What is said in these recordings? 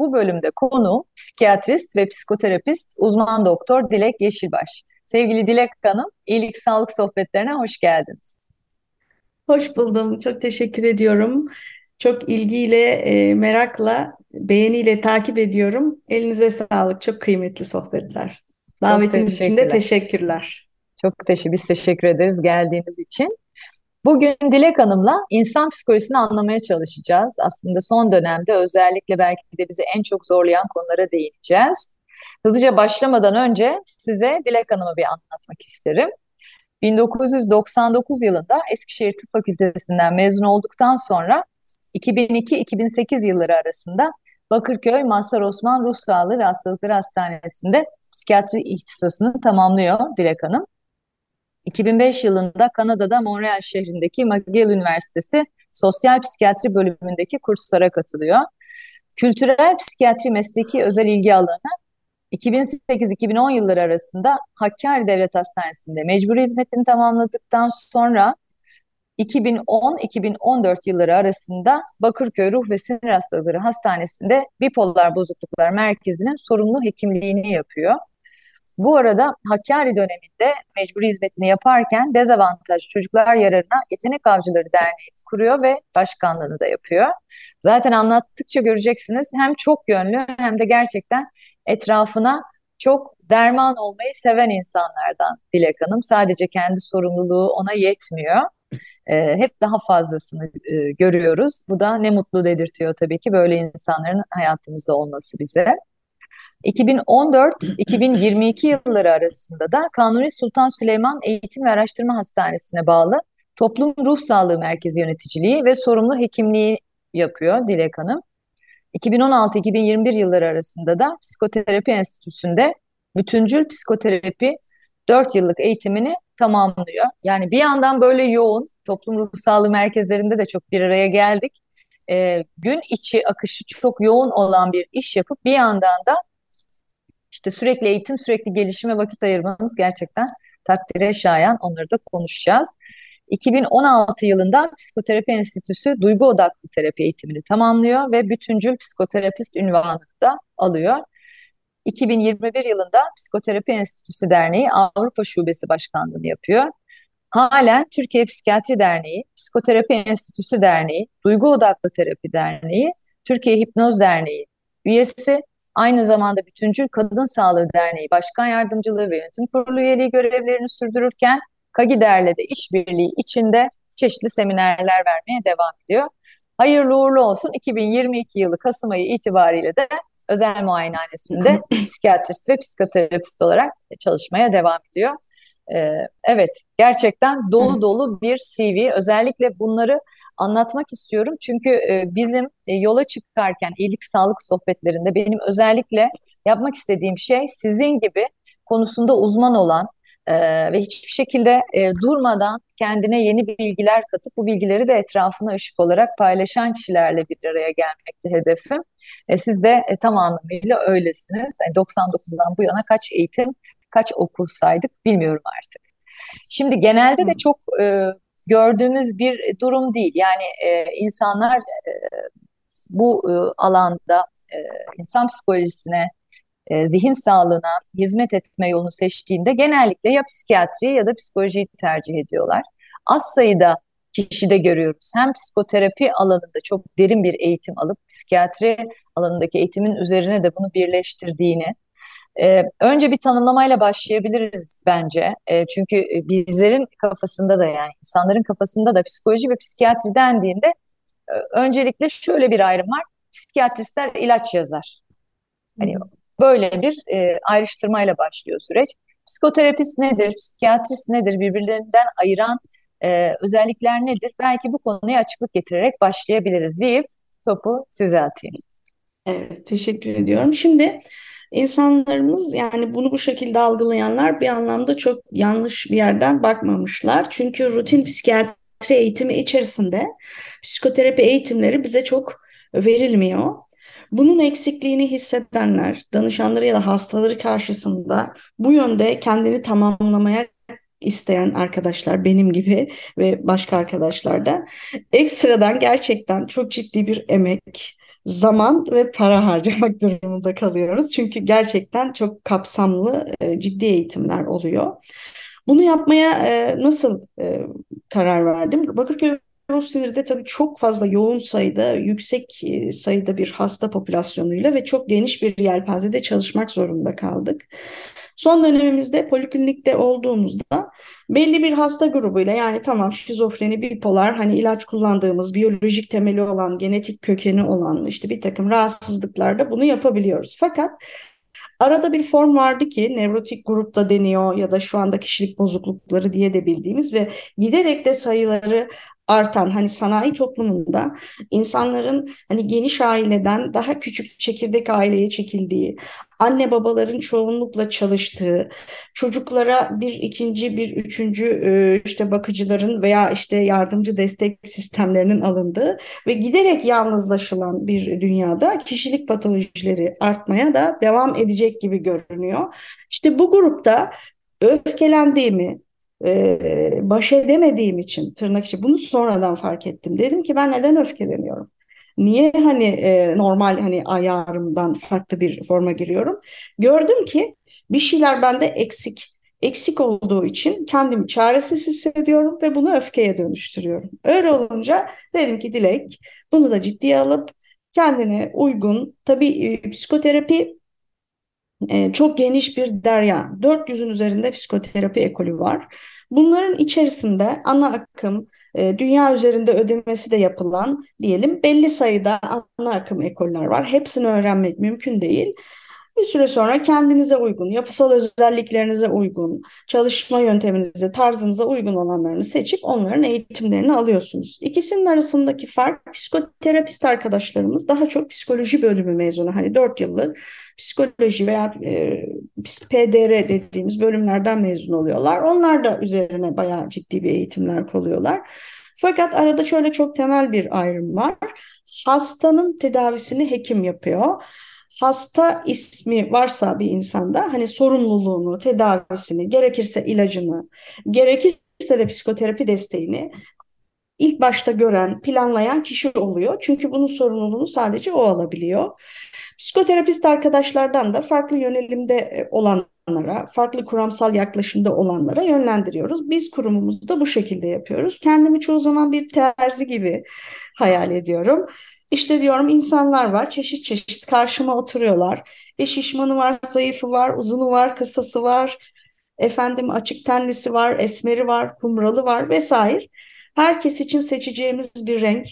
Bu bölümde konu psikiyatrist ve psikoterapist uzman doktor Dilek Yeşilbaş. Sevgili Dilek Hanım, iyilik sağlık sohbetlerine hoş geldiniz. Hoş buldum. Çok teşekkür ediyorum. Çok ilgiyle, e, merakla, beğeniyle takip ediyorum. Elinize sağlık. Çok kıymetli sohbetler. Davetiniz için de teşekkürler. Çok teşekkür, biz teşekkür ederiz geldiğiniz için. Bugün Dilek Hanım'la insan psikolojisini anlamaya çalışacağız. Aslında son dönemde özellikle belki de bizi en çok zorlayan konulara değineceğiz. Hızlıca başlamadan önce size Dilek Hanım'ı bir anlatmak isterim. 1999 yılında Eskişehir Tıp Fakültesinden mezun olduktan sonra 2002-2008 yılları arasında Bakırköy Mazhar Osman Ruh Sağlığı ve Hastalıkları Hastanesi'nde psikiyatri ihtisasını tamamlıyor Dilek Hanım. 2005 yılında Kanada'da Montreal şehrindeki McGill Üniversitesi Sosyal Psikiyatri bölümündeki kurslara katılıyor. Kültürel psikiyatri mesleki özel ilgi alanı 2008-2010 yılları arasında Hakkari Devlet Hastanesi'nde mecburi hizmetini tamamladıktan sonra 2010-2014 yılları arasında Bakırköy Ruh ve Sinir Hastalıkları Hastanesi'nde Bipolar Bozukluklar Merkezi'nin sorumlu hekimliğini yapıyor. Bu arada Hakkari döneminde mecburi hizmetini yaparken dezavantajlı çocuklar yararına Yetenek Avcıları Derneği kuruyor ve başkanlığını da yapıyor. Zaten anlattıkça göreceksiniz hem çok yönlü hem de gerçekten etrafına çok derman olmayı seven insanlardan Dilek Hanım. Sadece kendi sorumluluğu ona yetmiyor. Ee, hep daha fazlasını e, görüyoruz. Bu da ne mutlu dedirtiyor tabii ki böyle insanların hayatımızda olması bize. 2014-2022 yılları arasında da Kanuni Sultan Süleyman Eğitim ve Araştırma Hastanesi'ne bağlı Toplum Ruh Sağlığı Merkezi Yöneticiliği ve Sorumlu Hekimliği yapıyor Dilek Hanım. 2016-2021 yılları arasında da Psikoterapi Enstitüsü'nde bütüncül psikoterapi 4 yıllık eğitimini tamamlıyor. Yani bir yandan böyle yoğun toplum ruh sağlığı merkezlerinde de çok bir araya geldik. Ee, gün içi akışı çok yoğun olan bir iş yapıp bir yandan da işte sürekli eğitim, sürekli gelişime vakit ayırmanız gerçekten takdire şayan. Onları da konuşacağız. 2016 yılında Psikoterapi Enstitüsü duygu odaklı terapi eğitimini tamamlıyor ve bütüncül psikoterapist ünvanını da alıyor. 2021 yılında Psikoterapi Enstitüsü Derneği Avrupa Şubesi Başkanlığını yapıyor. Halen Türkiye Psikiyatri Derneği, Psikoterapi Enstitüsü Derneği, Duygu Odaklı Terapi Derneği, Türkiye Hipnoz Derneği üyesi Aynı zamanda Bütüncül Kadın Sağlığı Derneği Başkan Yardımcılığı ve Yönetim Kurulu üyeliği görevlerini sürdürürken KAGİDER'le de işbirliği içinde çeşitli seminerler vermeye devam ediyor. Hayırlı uğurlu olsun 2022 yılı Kasım ayı itibariyle de özel muayenehanesinde psikiyatrist ve psikoterapist olarak çalışmaya devam ediyor. Ee, evet gerçekten dolu dolu bir CV özellikle bunları anlatmak istiyorum. Çünkü e, bizim e, yola çıkarken iyilik sağlık sohbetlerinde benim özellikle yapmak istediğim şey sizin gibi konusunda uzman olan e, ve hiçbir şekilde durmadan kendine yeni bilgiler katıp bu bilgileri de etrafına ışık olarak paylaşan kişilerle bir araya gelmekti hedefim. siz de tam anlamıyla öylesiniz. Yani 99'dan bu yana kaç eğitim, kaç okul saydık bilmiyorum artık. Şimdi genelde de çok gördüğümüz bir durum değil. Yani e, insanlar e, bu e, alanda e, insan psikolojisine, e, zihin sağlığına hizmet etme yolunu seçtiğinde genellikle ya psikiyatri ya da psikolojiyi tercih ediyorlar. Az sayıda kişide görüyoruz. Hem psikoterapi alanında çok derin bir eğitim alıp psikiyatri alanındaki eğitimin üzerine de bunu birleştirdiğini, ee, önce bir tanımlamayla başlayabiliriz bence. Ee, çünkü e, bizlerin kafasında da yani insanların kafasında da psikoloji ve psikiyatri dendiğinde e, öncelikle şöyle bir ayrım var. Psikiyatristler ilaç yazar. Hani böyle bir e, ayrıştırmayla başlıyor süreç. Psikoterapist nedir, psikiyatrist nedir, birbirlerinden ayıran e, özellikler nedir? Belki bu konuya açıklık getirerek başlayabiliriz deyip topu size atayım. Evet, teşekkür ediyorum. Şimdi insanlarımız yani bunu bu şekilde algılayanlar bir anlamda çok yanlış bir yerden bakmamışlar. Çünkü rutin psikiyatri eğitimi içerisinde psikoterapi eğitimleri bize çok verilmiyor. Bunun eksikliğini hissedenler, danışanları ya da hastaları karşısında bu yönde kendini tamamlamaya isteyen arkadaşlar benim gibi ve başka arkadaşlar da ekstradan gerçekten çok ciddi bir emek, zaman ve para harcamak durumunda kalıyoruz. Çünkü gerçekten çok kapsamlı e, ciddi eğitimler oluyor. Bunu yapmaya e, nasıl e, karar verdim? Bakırköy Sinirde tabii çok fazla yoğun sayıda, yüksek sayıda bir hasta popülasyonuyla ve çok geniş bir yelpazede çalışmak zorunda kaldık. Son dönemimizde poliklinikte olduğumuzda belli bir hasta grubuyla yani tamam şizofreni, bipolar hani ilaç kullandığımız biyolojik temeli olan, genetik kökeni olan işte bir takım rahatsızlıklarda bunu yapabiliyoruz. Fakat Arada bir form vardı ki nevrotik grupta deniyor ya da şu anda kişilik bozuklukları diye de bildiğimiz ve giderek de sayıları artan hani sanayi toplumunda insanların hani geniş aileden daha küçük çekirdek aileye çekildiği, anne babaların çoğunlukla çalıştığı, çocuklara bir ikinci, bir üçüncü e, işte bakıcıların veya işte yardımcı destek sistemlerinin alındığı ve giderek yalnızlaşılan bir dünyada kişilik patolojileri artmaya da devam edecek gibi görünüyor. İşte bu grupta öfkelendiğimi, e, baş edemediğim için tırnak içi bunu sonradan fark ettim. Dedim ki ben neden öfkeleniyorum? Niye hani e, normal hani ayarımdan farklı bir forma giriyorum? Gördüm ki bir şeyler bende eksik. Eksik olduğu için kendimi çaresiz hissediyorum ve bunu öfkeye dönüştürüyorum. Öyle olunca dedim ki Dilek bunu da ciddiye alıp kendine uygun tabii e, psikoterapi e, çok geniş bir derya. 400'ün üzerinde psikoterapi ekolü var. Bunların içerisinde ana akım, e, dünya üzerinde ödemesi de yapılan diyelim belli sayıda ana akım ekoller var. Hepsini öğrenmek mümkün değil. Bir süre sonra kendinize uygun, yapısal özelliklerinize uygun, çalışma yönteminize, tarzınıza uygun olanlarını seçip onların eğitimlerini alıyorsunuz. İkisinin arasındaki fark psikoterapist arkadaşlarımız daha çok psikoloji bölümü mezunu. Hani 4 yıllık psikoloji veya e, PDR dediğimiz bölümlerden mezun oluyorlar. Onlar da üzerine bayağı ciddi bir eğitimler koyuyorlar. Fakat arada şöyle çok temel bir ayrım var. Hastanın tedavisini hekim yapıyor hasta ismi varsa bir insanda hani sorumluluğunu, tedavisini, gerekirse ilacını, gerekirse de psikoterapi desteğini ilk başta gören, planlayan kişi oluyor. Çünkü bunun sorumluluğunu sadece o alabiliyor. Psikoterapist arkadaşlardan da farklı yönelimde e, olanlara, farklı kuramsal yaklaşımda olanlara yönlendiriyoruz. Biz kurumumuzda bu şekilde yapıyoruz. Kendimi çoğu zaman bir terzi gibi hayal ediyorum. İşte diyorum insanlar var çeşit çeşit karşıma oturuyorlar. E şişmanı var, zayıfı var, uzunu var, kısası var. Efendim açık tenlisi var, esmeri var, kumralı var vesaire. Herkes için seçeceğimiz bir renk,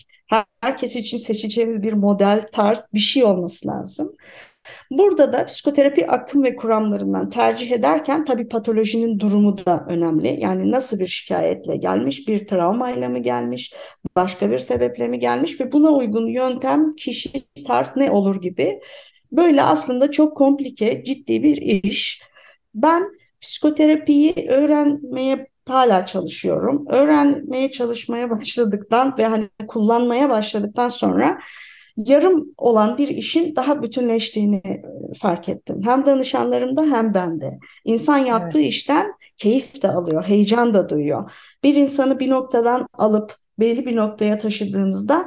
herkes için seçeceğimiz bir model, tarz bir şey olması lazım. Burada da psikoterapi akım ve kuramlarından tercih ederken tabii patolojinin durumu da önemli. Yani nasıl bir şikayetle gelmiş, bir travmayla mı gelmiş, başka bir sebeple mi gelmiş ve buna uygun yöntem, kişi, tarz ne olur gibi. Böyle aslında çok komplike, ciddi bir iş. Ben psikoterapiyi öğrenmeye hala çalışıyorum. Öğrenmeye çalışmaya başladıktan ve hani kullanmaya başladıktan sonra yarım olan bir işin daha bütünleştiğini e, fark ettim. Hem danışanlarımda hem bende. İnsan yaptığı evet. işten keyif de alıyor, heyecan da duyuyor. Bir insanı bir noktadan alıp belli bir noktaya taşıdığınızda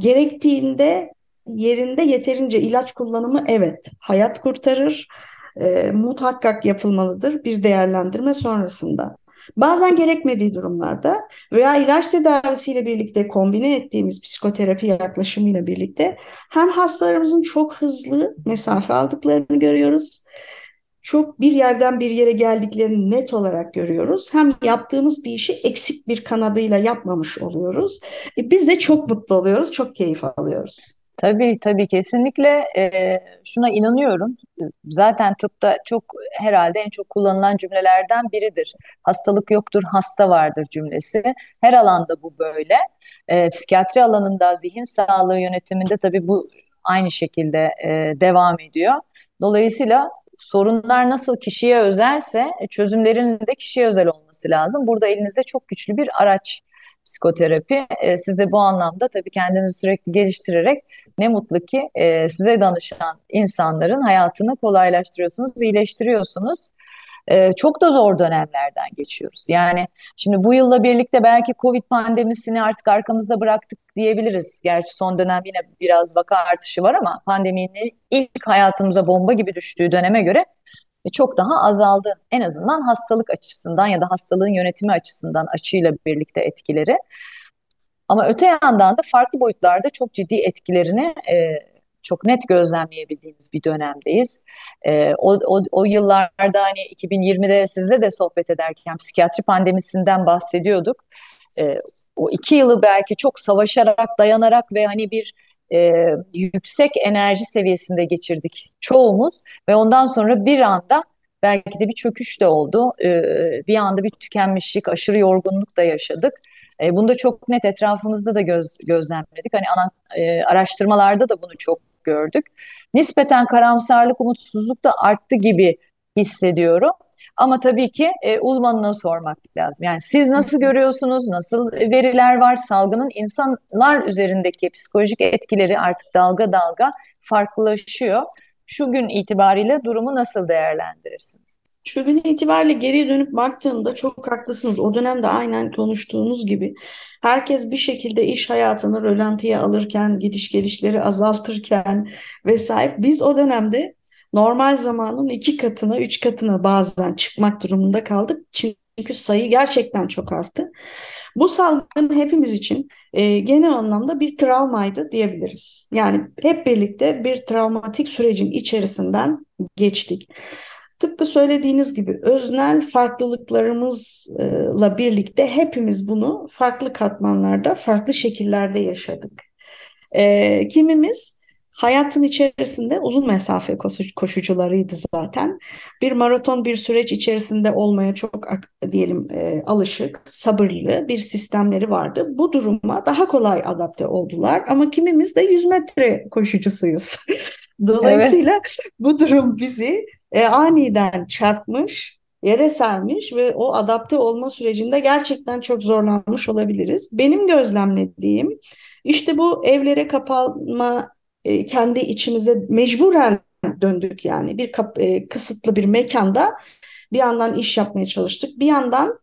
gerektiğinde yerinde yeterince ilaç kullanımı evet hayat kurtarır. E, muhakkak yapılmalıdır bir değerlendirme sonrasında. Bazen gerekmediği durumlarda veya ilaç tedavisiyle birlikte kombine ettiğimiz psikoterapi yaklaşımıyla birlikte hem hastalarımızın çok hızlı mesafe aldıklarını görüyoruz. Çok bir yerden bir yere geldiklerini net olarak görüyoruz. Hem yaptığımız bir işi eksik bir kanadıyla yapmamış oluyoruz. E biz de çok mutlu oluyoruz, çok keyif alıyoruz. Tabii tabii kesinlikle e, şuna inanıyorum. Zaten tıpta çok herhalde en çok kullanılan cümlelerden biridir. Hastalık yoktur, hasta vardır cümlesi. Her alanda bu böyle. E, psikiyatri alanında zihin sağlığı yönetiminde tabii bu aynı şekilde e, devam ediyor. Dolayısıyla sorunlar nasıl kişiye özelse çözümlerin de kişiye özel olması lazım. Burada elinizde çok güçlü bir araç psikoterapi. E, siz de bu anlamda tabii kendinizi sürekli geliştirerek ne mutlu ki e, size danışan insanların hayatını kolaylaştırıyorsunuz, iyileştiriyorsunuz. E, çok da zor dönemlerden geçiyoruz. Yani şimdi bu yılla birlikte belki Covid pandemisini artık arkamızda bıraktık diyebiliriz. Gerçi son dönem yine biraz vaka artışı var ama pandeminin ilk hayatımıza bomba gibi düştüğü döneme göre çok daha azaldı. En azından hastalık açısından ya da hastalığın yönetimi açısından açıyla birlikte etkileri. Ama öte yandan da farklı boyutlarda çok ciddi etkilerini e, çok net gözlemleyebildiğimiz bir dönemdeyiz. E, o, o, o yıllarda hani 2020'de sizle de sohbet ederken psikiyatri pandemisinden bahsediyorduk. E, o iki yılı belki çok savaşarak, dayanarak ve hani bir e, yüksek enerji seviyesinde geçirdik çoğumuz ve ondan sonra bir anda belki de bir çöküş de oldu. E, bir anda bir tükenmişlik, aşırı yorgunluk da yaşadık. E, bunu da çok net etrafımızda da göz, gözlemledik. Hani ana e, araştırmalarda da bunu çok gördük. Nispeten karamsarlık, umutsuzluk da arttı gibi hissediyorum. Ama tabii ki e, uzmanına sormak lazım. Yani siz nasıl görüyorsunuz, nasıl veriler var, salgının insanlar üzerindeki psikolojik etkileri artık dalga dalga farklılaşıyor. Şu gün itibariyle durumu nasıl değerlendirirsiniz? Şu gün itibariyle geriye dönüp baktığımda çok haklısınız. O dönemde aynen konuştuğunuz gibi herkes bir şekilde iş hayatını rölantiye alırken, gidiş gelişleri azaltırken vesaire biz o dönemde normal zamanın iki katına, üç katına bazen çıkmak durumunda kaldık. Çünkü sayı gerçekten çok arttı. Bu salgın hepimiz için e, genel anlamda bir travmaydı diyebiliriz. Yani hep birlikte bir travmatik sürecin içerisinden geçtik. Tıpkı söylediğiniz gibi öznel farklılıklarımızla birlikte hepimiz bunu farklı katmanlarda, farklı şekillerde yaşadık. E, kimimiz hayatın içerisinde uzun mesafe koşucularıydı zaten. Bir maraton bir süreç içerisinde olmaya çok diyelim e, alışık, sabırlı bir sistemleri vardı. Bu duruma daha kolay adapte oldular ama kimimiz de 100 metre koşucusuyuz. Dolayısıyla evet. bu durum bizi e, aniden çarpmış, yere sermiş ve o adapte olma sürecinde gerçekten çok zorlanmış olabiliriz. Benim gözlemlediğim işte bu evlere kapanma e, kendi içimize mecburen döndük yani bir kap, e, kısıtlı bir mekanda bir yandan iş yapmaya çalıştık. Bir yandan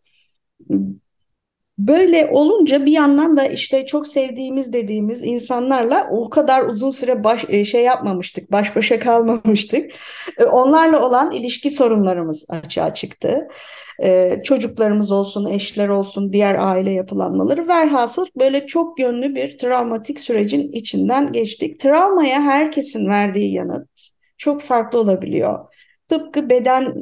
Böyle olunca bir yandan da işte çok sevdiğimiz dediğimiz insanlarla o kadar uzun süre baş, e, şey yapmamıştık, baş başa kalmamıştık. E, onlarla olan ilişki sorunlarımız açığa çıktı. Ee, çocuklarımız olsun, eşler olsun, diğer aile yapılanmaları verhasıl böyle çok yönlü bir travmatik sürecin içinden geçtik. Travmaya herkesin verdiği yanıt çok farklı olabiliyor. Tıpkı beden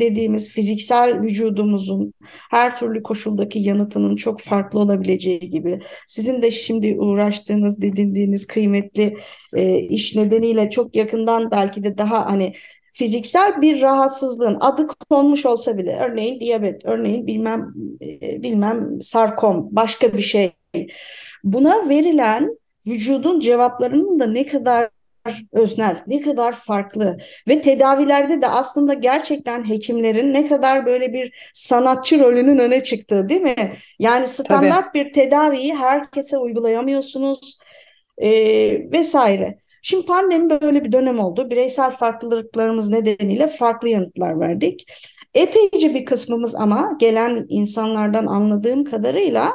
dediğimiz fiziksel vücudumuzun her türlü koşuldaki yanıtının çok farklı olabileceği gibi sizin de şimdi uğraştığınız, dedindiğiniz kıymetli e, iş nedeniyle çok yakından belki de daha hani fiziksel bir rahatsızlığın adı konmuş olsa bile örneğin diyabet, örneğin bilmem e, bilmem sarkom, başka bir şey. Buna verilen vücudun cevaplarının da ne kadar öznel, ne kadar farklı ve tedavilerde de aslında gerçekten hekimlerin ne kadar böyle bir sanatçı rolünün öne çıktığı değil mi? Yani standart Tabii. bir tedaviyi herkese uygulayamıyorsunuz e, vesaire. Şimdi pandemi böyle bir dönem oldu. Bireysel farklılıklarımız nedeniyle farklı yanıtlar verdik. Epeyce bir kısmımız ama gelen insanlardan anladığım kadarıyla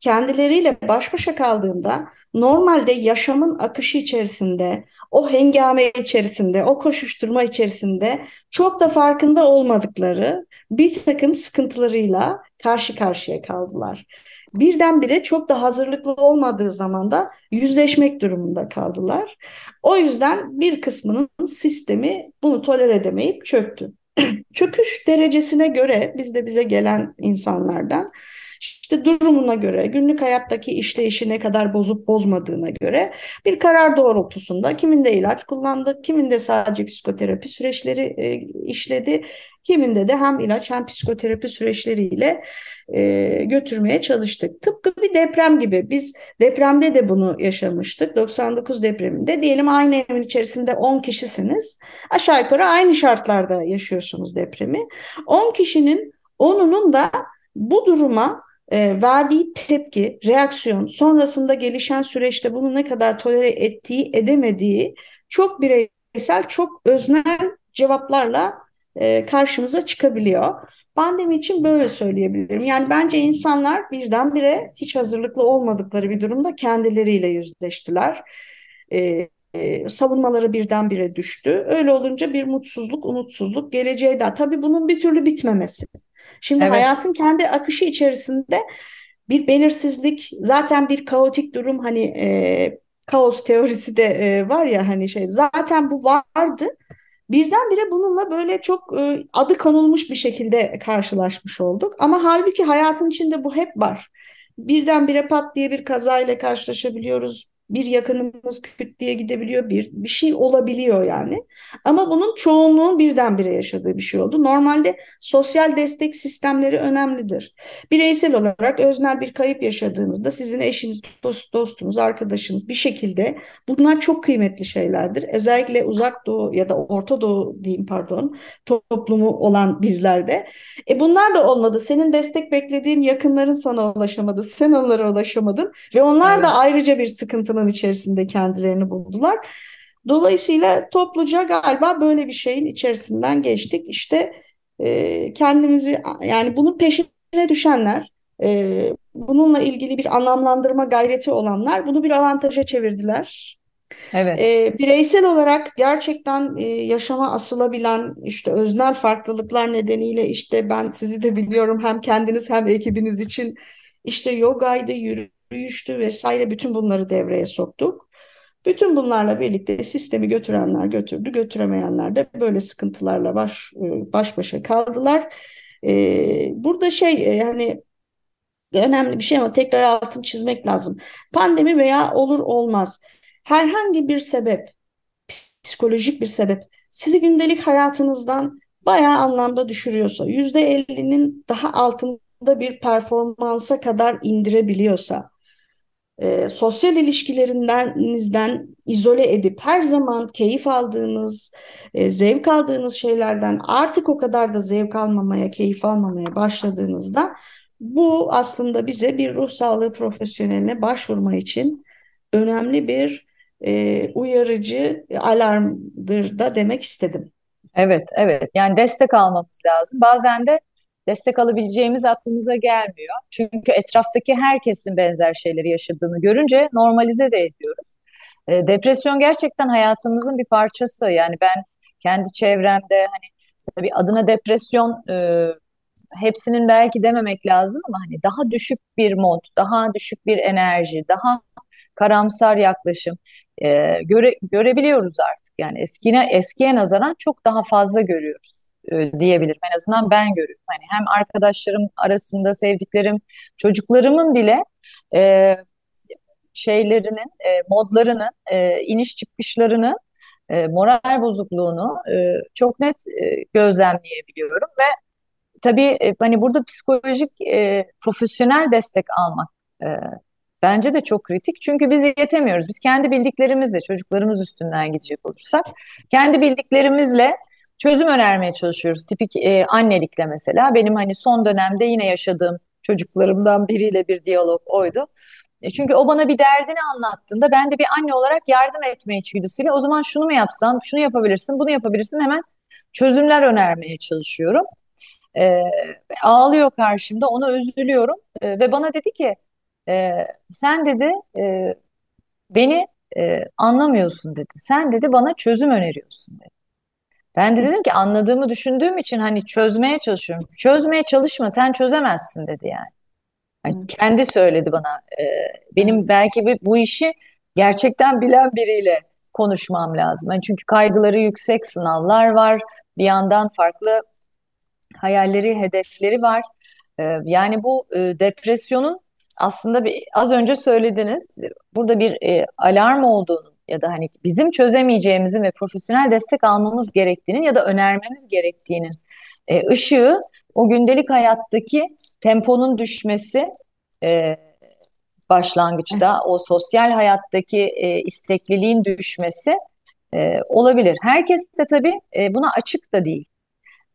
kendileriyle baş başa kaldığında normalde yaşamın akışı içerisinde, o hengame içerisinde, o koşuşturma içerisinde çok da farkında olmadıkları bir takım sıkıntılarıyla karşı karşıya kaldılar. Birdenbire çok da hazırlıklı olmadığı zaman da yüzleşmek durumunda kaldılar. O yüzden bir kısmının sistemi bunu toler edemeyip çöktü. Çöküş derecesine göre biz de bize gelen insanlardan işte durumuna göre, günlük hayattaki işleyişi ne kadar bozup bozmadığına göre bir karar doğrultusunda kiminde ilaç kullandı, kiminde sadece psikoterapi süreçleri e, işledi, kiminde de hem ilaç hem psikoterapi süreçleriyle e, götürmeye çalıştık. Tıpkı bir deprem gibi. Biz depremde de bunu yaşamıştık. 99 depreminde diyelim aynı evin içerisinde 10 kişisiniz. Aşağı yukarı aynı şartlarda yaşıyorsunuz depremi. 10 kişinin 10'unun da bu duruma e, verdiği tepki, reaksiyon, sonrasında gelişen süreçte bunu ne kadar tolere ettiği, edemediği çok bireysel, çok öznel cevaplarla e, karşımıza çıkabiliyor. Pandemi için böyle söyleyebilirim. Yani bence insanlar birdenbire hiç hazırlıklı olmadıkları bir durumda kendileriyle yüzleştiler. E, e, savunmaları birdenbire düştü. Öyle olunca bir mutsuzluk, umutsuzluk geleceğe de. Tabii bunun bir türlü bitmemesi. Şimdi evet. hayatın kendi akışı içerisinde bir belirsizlik, zaten bir kaotik durum hani e, kaos teorisi de e, var ya hani şey zaten bu vardı. Birdenbire bununla böyle çok e, adı konulmuş bir şekilde karşılaşmış olduk. Ama halbuki hayatın içinde bu hep var. Birdenbire pat diye bir kazayla karşılaşabiliyoruz bir yakınımız küt diye gidebiliyor, bir, bir şey olabiliyor yani. Ama bunun çoğunluğun birdenbire yaşadığı bir şey oldu. Normalde sosyal destek sistemleri önemlidir. Bireysel olarak öznel bir kayıp yaşadığınızda sizin eşiniz, dost, dostunuz, arkadaşınız bir şekilde bunlar çok kıymetli şeylerdir. Özellikle uzak doğu ya da orta doğu diyeyim pardon toplumu olan bizlerde. E bunlar da olmadı. Senin destek beklediğin yakınların sana ulaşamadı. Sen onlara ulaşamadın ve onlar evet. da ayrıca bir sıkıntı sıkıntının içerisinde kendilerini buldular. Dolayısıyla topluca galiba böyle bir şeyin içerisinden geçtik. İşte e, kendimizi yani bunun peşine düşenler, e, bununla ilgili bir anlamlandırma gayreti olanlar bunu bir avantaja çevirdiler. Evet. E, bireysel olarak gerçekten e, yaşama asılabilen işte öznel farklılıklar nedeniyle işte ben sizi de biliyorum hem kendiniz hem ekibiniz için işte yogaydı, yürü yürüyüştü vesaire bütün bunları devreye soktuk. Bütün bunlarla birlikte sistemi götürenler götürdü, götüremeyenler de böyle sıkıntılarla baş e, baş başa kaldılar. E, burada şey yani e, önemli bir şey ama tekrar altın çizmek lazım. Pandemi veya olur olmaz herhangi bir sebep, psikolojik bir sebep sizi gündelik hayatınızdan bayağı anlamda düşürüyorsa, yüzde 50'nin daha altında bir performansa kadar indirebiliyorsa, e, sosyal ilişkilerinizden izole edip her zaman keyif aldığınız, e, zevk aldığınız şeylerden artık o kadar da zevk almamaya, keyif almamaya başladığınızda bu aslında bize bir ruh sağlığı profesyoneline başvurma için önemli bir e, uyarıcı alarmdır da demek istedim. Evet, evet. Yani destek almamız lazım. Bazen de destek alabileceğimiz aklımıza gelmiyor. Çünkü etraftaki herkesin benzer şeyleri yaşadığını görünce normalize de ediyoruz. E, depresyon gerçekten hayatımızın bir parçası. Yani ben kendi çevremde hani tabii adına depresyon e, hepsinin belki dememek lazım ama hani daha düşük bir mod, daha düşük bir enerji, daha karamsar yaklaşım e, göre, görebiliyoruz artık. Yani eskine eskiye nazaran çok daha fazla görüyoruz e, diyebilirim. En azından ben görüyorum. Hani hem arkadaşlarım arasında sevdiklerim, çocuklarımın bile e, şeylerinin, e, modlarının, e, iniş çıkışlarını, e, moral bozukluğunu e, çok net e, gözlemleyebiliyorum ve tabii e, hani burada psikolojik e, profesyonel destek almak e, bence de çok kritik. Çünkü biz yetemiyoruz. Biz kendi bildiklerimizle çocuklarımız üstünden gidecek olursak kendi bildiklerimizle çözüm önermeye çalışıyoruz. Tipik e, annelikle mesela. Benim hani son dönemde yine yaşadığım çocuklarımdan biriyle bir diyalog oydu. E, çünkü o bana bir derdini anlattığında ben de bir anne olarak yardım etme içgüdüsüyle o zaman şunu mu yapsan, şunu yapabilirsin, bunu yapabilirsin hemen çözümler önermeye çalışıyorum. E, ağlıyor karşımda, ona üzülüyorum e, ve bana dedi ki e, sen dedi e, beni e, anlamıyorsun dedi. Sen dedi bana çözüm öneriyorsun dedi. Ben de dedim ki anladığımı düşündüğüm için hani çözmeye çalışıyorum. Çözmeye çalışma sen çözemezsin dedi yani. yani kendi söyledi bana. E, benim belki bu işi gerçekten bilen biriyle konuşmam lazım. Yani çünkü kaygıları yüksek sınavlar var. Bir yandan farklı hayalleri, hedefleri var. Ee, yani bu e, depresyonun aslında bir, az önce söylediniz burada bir e, alarm olduğunu ya da hani bizim çözemeyeceğimizin ve profesyonel destek almamız gerektiğinin ya da önermemiz gerektiğinin e, ışığı o gündelik hayattaki temponun düşmesi e, başlangıçta o sosyal hayattaki e, istekliliğin düşmesi e, olabilir. Herkes de tabii e, buna açık da değil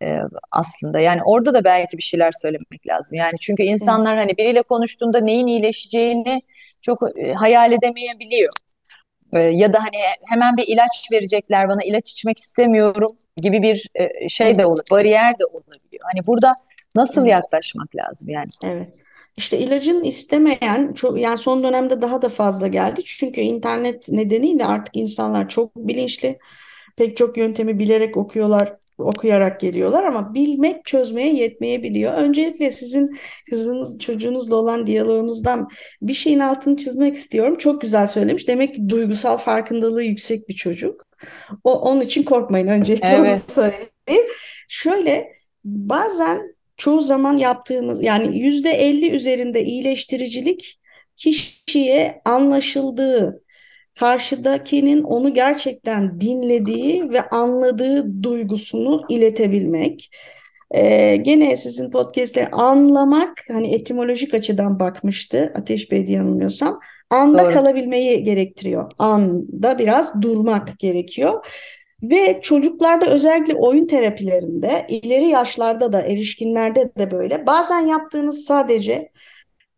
e, aslında. Yani orada da belki bir şeyler söylemek lazım. Yani çünkü insanlar hani biriyle konuştuğunda neyin iyileşeceğini çok e, hayal edemeyebiliyor. E, ya da hani hemen bir ilaç verecekler bana ilaç içmek istemiyorum gibi bir e, şey de olur, bariyer de olabiliyor. Hani burada nasıl yaklaşmak lazım yani? Evet. İşte ilacın istemeyen çok yani son dönemde daha da fazla geldi. Çünkü internet nedeniyle artık insanlar çok bilinçli. Pek çok yöntemi bilerek okuyorlar, okuyarak geliyorlar ama bilmek çözmeye yetmeyebiliyor. Öncelikle sizin kızınız, çocuğunuzla olan diyaloğunuzdan bir şeyin altını çizmek istiyorum. Çok güzel söylemiş. Demek ki duygusal farkındalığı yüksek bir çocuk. O, onun için korkmayın. Öncelikle evet. onu söyleyeyim. Şöyle bazen çoğu zaman yaptığımız yani yüzde elli üzerinde iyileştiricilik kişiye anlaşıldığı, karşıdakinin onu gerçekten dinlediği ve anladığı duygusunu iletebilmek. Ee, gene sizin podcastleri anlamak hani etimolojik açıdan bakmıştı Ateş Bey diye yanılmıyorsam. Anda Doğru. kalabilmeyi gerektiriyor. Anda biraz durmak gerekiyor. Ve çocuklarda özellikle oyun terapilerinde, ileri yaşlarda da, erişkinlerde de böyle. Bazen yaptığınız sadece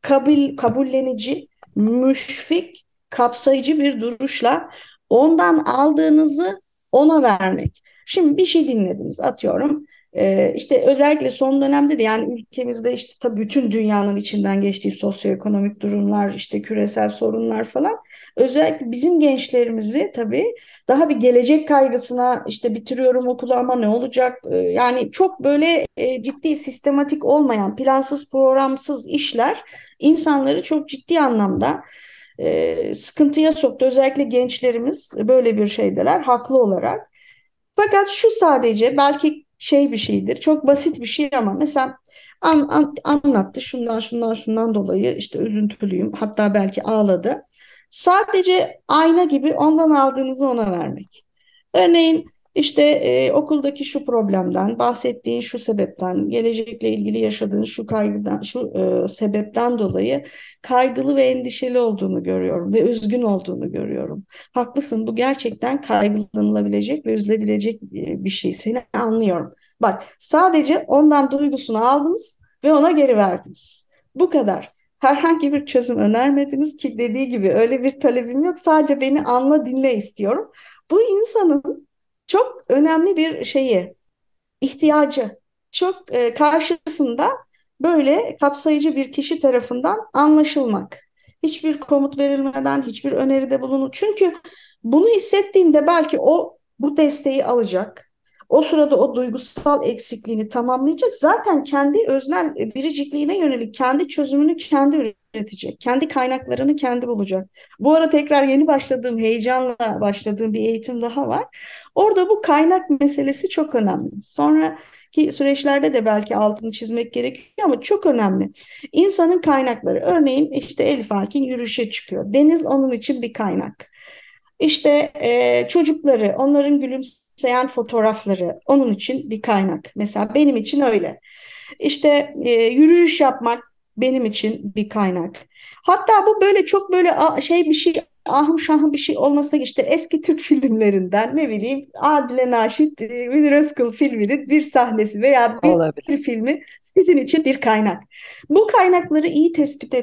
kabul, kabullenici, müşfik, kapsayıcı bir duruşla ondan aldığınızı ona vermek. Şimdi bir şey dinlediniz atıyorum. Ee, işte özellikle son dönemde de yani ülkemizde işte tabii bütün dünyanın içinden geçtiği sosyoekonomik durumlar, işte küresel sorunlar falan özellikle bizim gençlerimizi tabii daha bir gelecek kaygısına işte bitiriyorum okulu ama ne olacak? Ee, yani çok böyle e, ciddi sistematik olmayan, plansız, programsız işler insanları çok ciddi anlamda e, sıkıntıya soktu. Özellikle gençlerimiz böyle bir şeydeler haklı olarak. Fakat şu sadece belki şey bir şeydir. Çok basit bir şey ama mesela an, an, anlattı şundan şundan şundan dolayı işte üzüntülüyüm hatta belki ağladı. Sadece ayna gibi ondan aldığınızı ona vermek. Örneğin işte e, okuldaki şu problemden, bahsettiğin şu sebepten, gelecekle ilgili yaşadığın şu kaygıdan, şu e, sebepten dolayı kaygılı ve endişeli olduğunu görüyorum ve üzgün olduğunu görüyorum. Haklısın, bu gerçekten kaygılanılabilecek ve üzülebilecek e, bir şey. Seni anlıyorum. Bak, sadece ondan duygusunu aldınız ve ona geri verdiniz. Bu kadar. Herhangi bir çözüm önermediniz ki dediği gibi öyle bir talebim yok. Sadece beni anla dinle istiyorum. Bu insanın çok önemli bir şeyi, ihtiyacı. Çok e, karşısında böyle kapsayıcı bir kişi tarafından anlaşılmak. Hiçbir komut verilmeden, hiçbir öneride bulunur. Çünkü bunu hissettiğinde belki o bu desteği alacak. O sırada o duygusal eksikliğini tamamlayacak. Zaten kendi öznel biricikliğine yönelik kendi çözümünü kendi üretecek. Kendi kaynaklarını kendi bulacak. Bu ara tekrar yeni başladığım, heyecanla başladığım bir eğitim daha var. Orada bu kaynak meselesi çok önemli. Sonraki süreçlerde de belki altını çizmek gerekiyor ama çok önemli. İnsanın kaynakları. Örneğin işte Elif Alkin yürüyüşe çıkıyor. Deniz onun için bir kaynak. İşte e, çocukları, onların gülümseyen fotoğrafları onun için bir kaynak. Mesela benim için öyle. İşte e, yürüyüş yapmak benim için bir kaynak. Hatta bu böyle çok böyle şey bir şey ahım şahım bir şey olmasa işte eski Türk filmlerinden ne bileyim Adile Naşit, e, Münir Özkul filminin bir sahnesi veya bir Olabilir. filmi sizin için bir kaynak. Bu kaynakları iyi tespit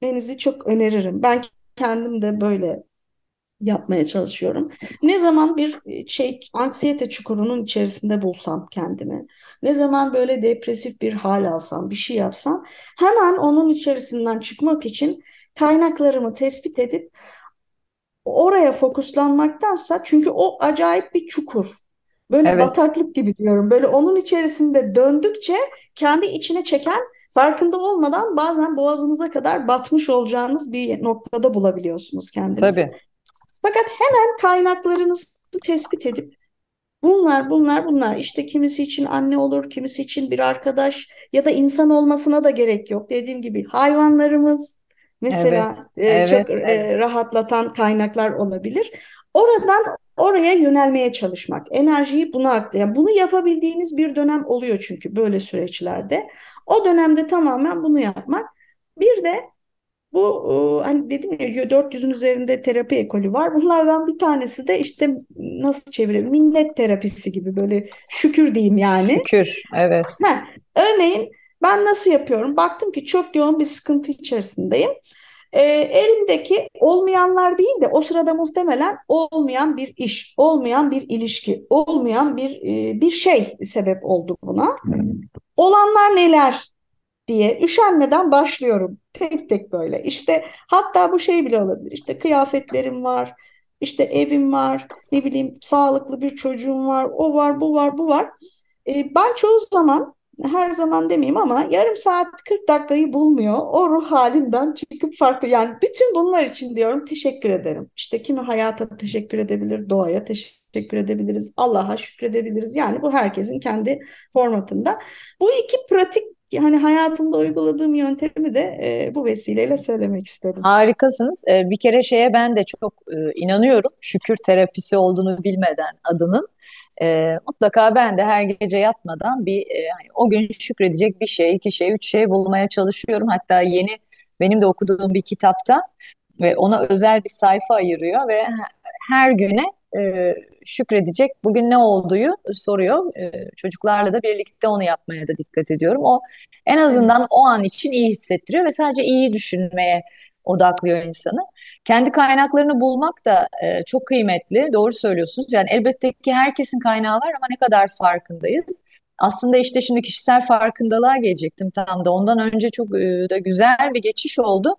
etmenizi çok öneririm. Ben kendim de böyle yapmaya çalışıyorum. Ne zaman bir e, şey anksiyete çukurunun içerisinde bulsam kendimi, ne zaman böyle depresif bir hal alsam, bir şey yapsam hemen onun içerisinden çıkmak için kaynaklarımı tespit edip oraya fokuslanmaktansa çünkü o acayip bir çukur. Böyle evet. bataklık gibi diyorum. Böyle onun içerisinde döndükçe kendi içine çeken farkında olmadan bazen boğazınıza kadar batmış olacağınız bir noktada bulabiliyorsunuz kendinizi. Tabii. Fakat hemen kaynaklarınızı tespit edip Bunlar, bunlar, bunlar. İşte kimisi için anne olur, kimisi için bir arkadaş ya da insan olmasına da gerek yok. Dediğim gibi hayvanlarımız mesela Evet, e, evet, çok e, evet. rahatlatan kaynaklar olabilir. Oradan oraya yönelmeye çalışmak, enerjiyi buna aktar. Yani bunu yapabildiğiniz bir dönem oluyor çünkü böyle süreçlerde. O dönemde tamamen bunu yapmak. Bir de bu e, hani dedim ya 400'ün üzerinde terapi ekolü var. Bunlardan bir tanesi de işte nasıl çevirelim? Minnet terapisi gibi böyle şükür diyeyim yani. Şükür, evet. Heh, örneğin ben nasıl yapıyorum? Baktım ki çok yoğun bir sıkıntı içerisindeyim. E, elimdeki olmayanlar değil de o sırada muhtemelen olmayan bir iş, olmayan bir ilişki, olmayan bir e, bir şey sebep oldu buna. Olanlar neler diye üşenmeden başlıyorum. Tek tek böyle. İşte hatta bu şey bile olabilir. İşte kıyafetlerim var, işte evim var, ne bileyim sağlıklı bir çocuğum var, o var, bu var, bu var. E, ben çoğu zaman her zaman demeyeyim ama yarım saat 40 dakikayı bulmuyor. O ruh halinden çıkıp farklı yani bütün bunlar için diyorum teşekkür ederim. İşte kimi hayata teşekkür edebilir, doğaya teşekkür edebiliriz, Allah'a şükredebiliriz. Yani bu herkesin kendi formatında. Bu iki pratik hani hayatımda uyguladığım yöntemi de e, bu vesileyle söylemek istedim. Harikasınız. Ee, bir kere şeye ben de çok e, inanıyorum. Şükür terapisi olduğunu bilmeden adının. Ee, mutlaka ben de her gece yatmadan bir e, hani o gün şükredecek bir şey, iki şey, üç şey bulmaya çalışıyorum. Hatta yeni benim de okuduğum bir kitapta ve ona özel bir sayfa ayırıyor ve her güne e, şükredecek bugün ne olduğu soruyor. E, çocuklarla da birlikte onu yapmaya da dikkat ediyorum. O en azından o an için iyi hissettiriyor ve sadece iyi düşünmeye odaklıyor insanı. Kendi kaynaklarını bulmak da e, çok kıymetli. Doğru söylüyorsunuz. Yani elbette ki herkesin kaynağı var ama ne kadar farkındayız. Aslında işte şimdi kişisel farkındalığa gelecektim tam da. Ondan önce çok e, da güzel bir geçiş oldu.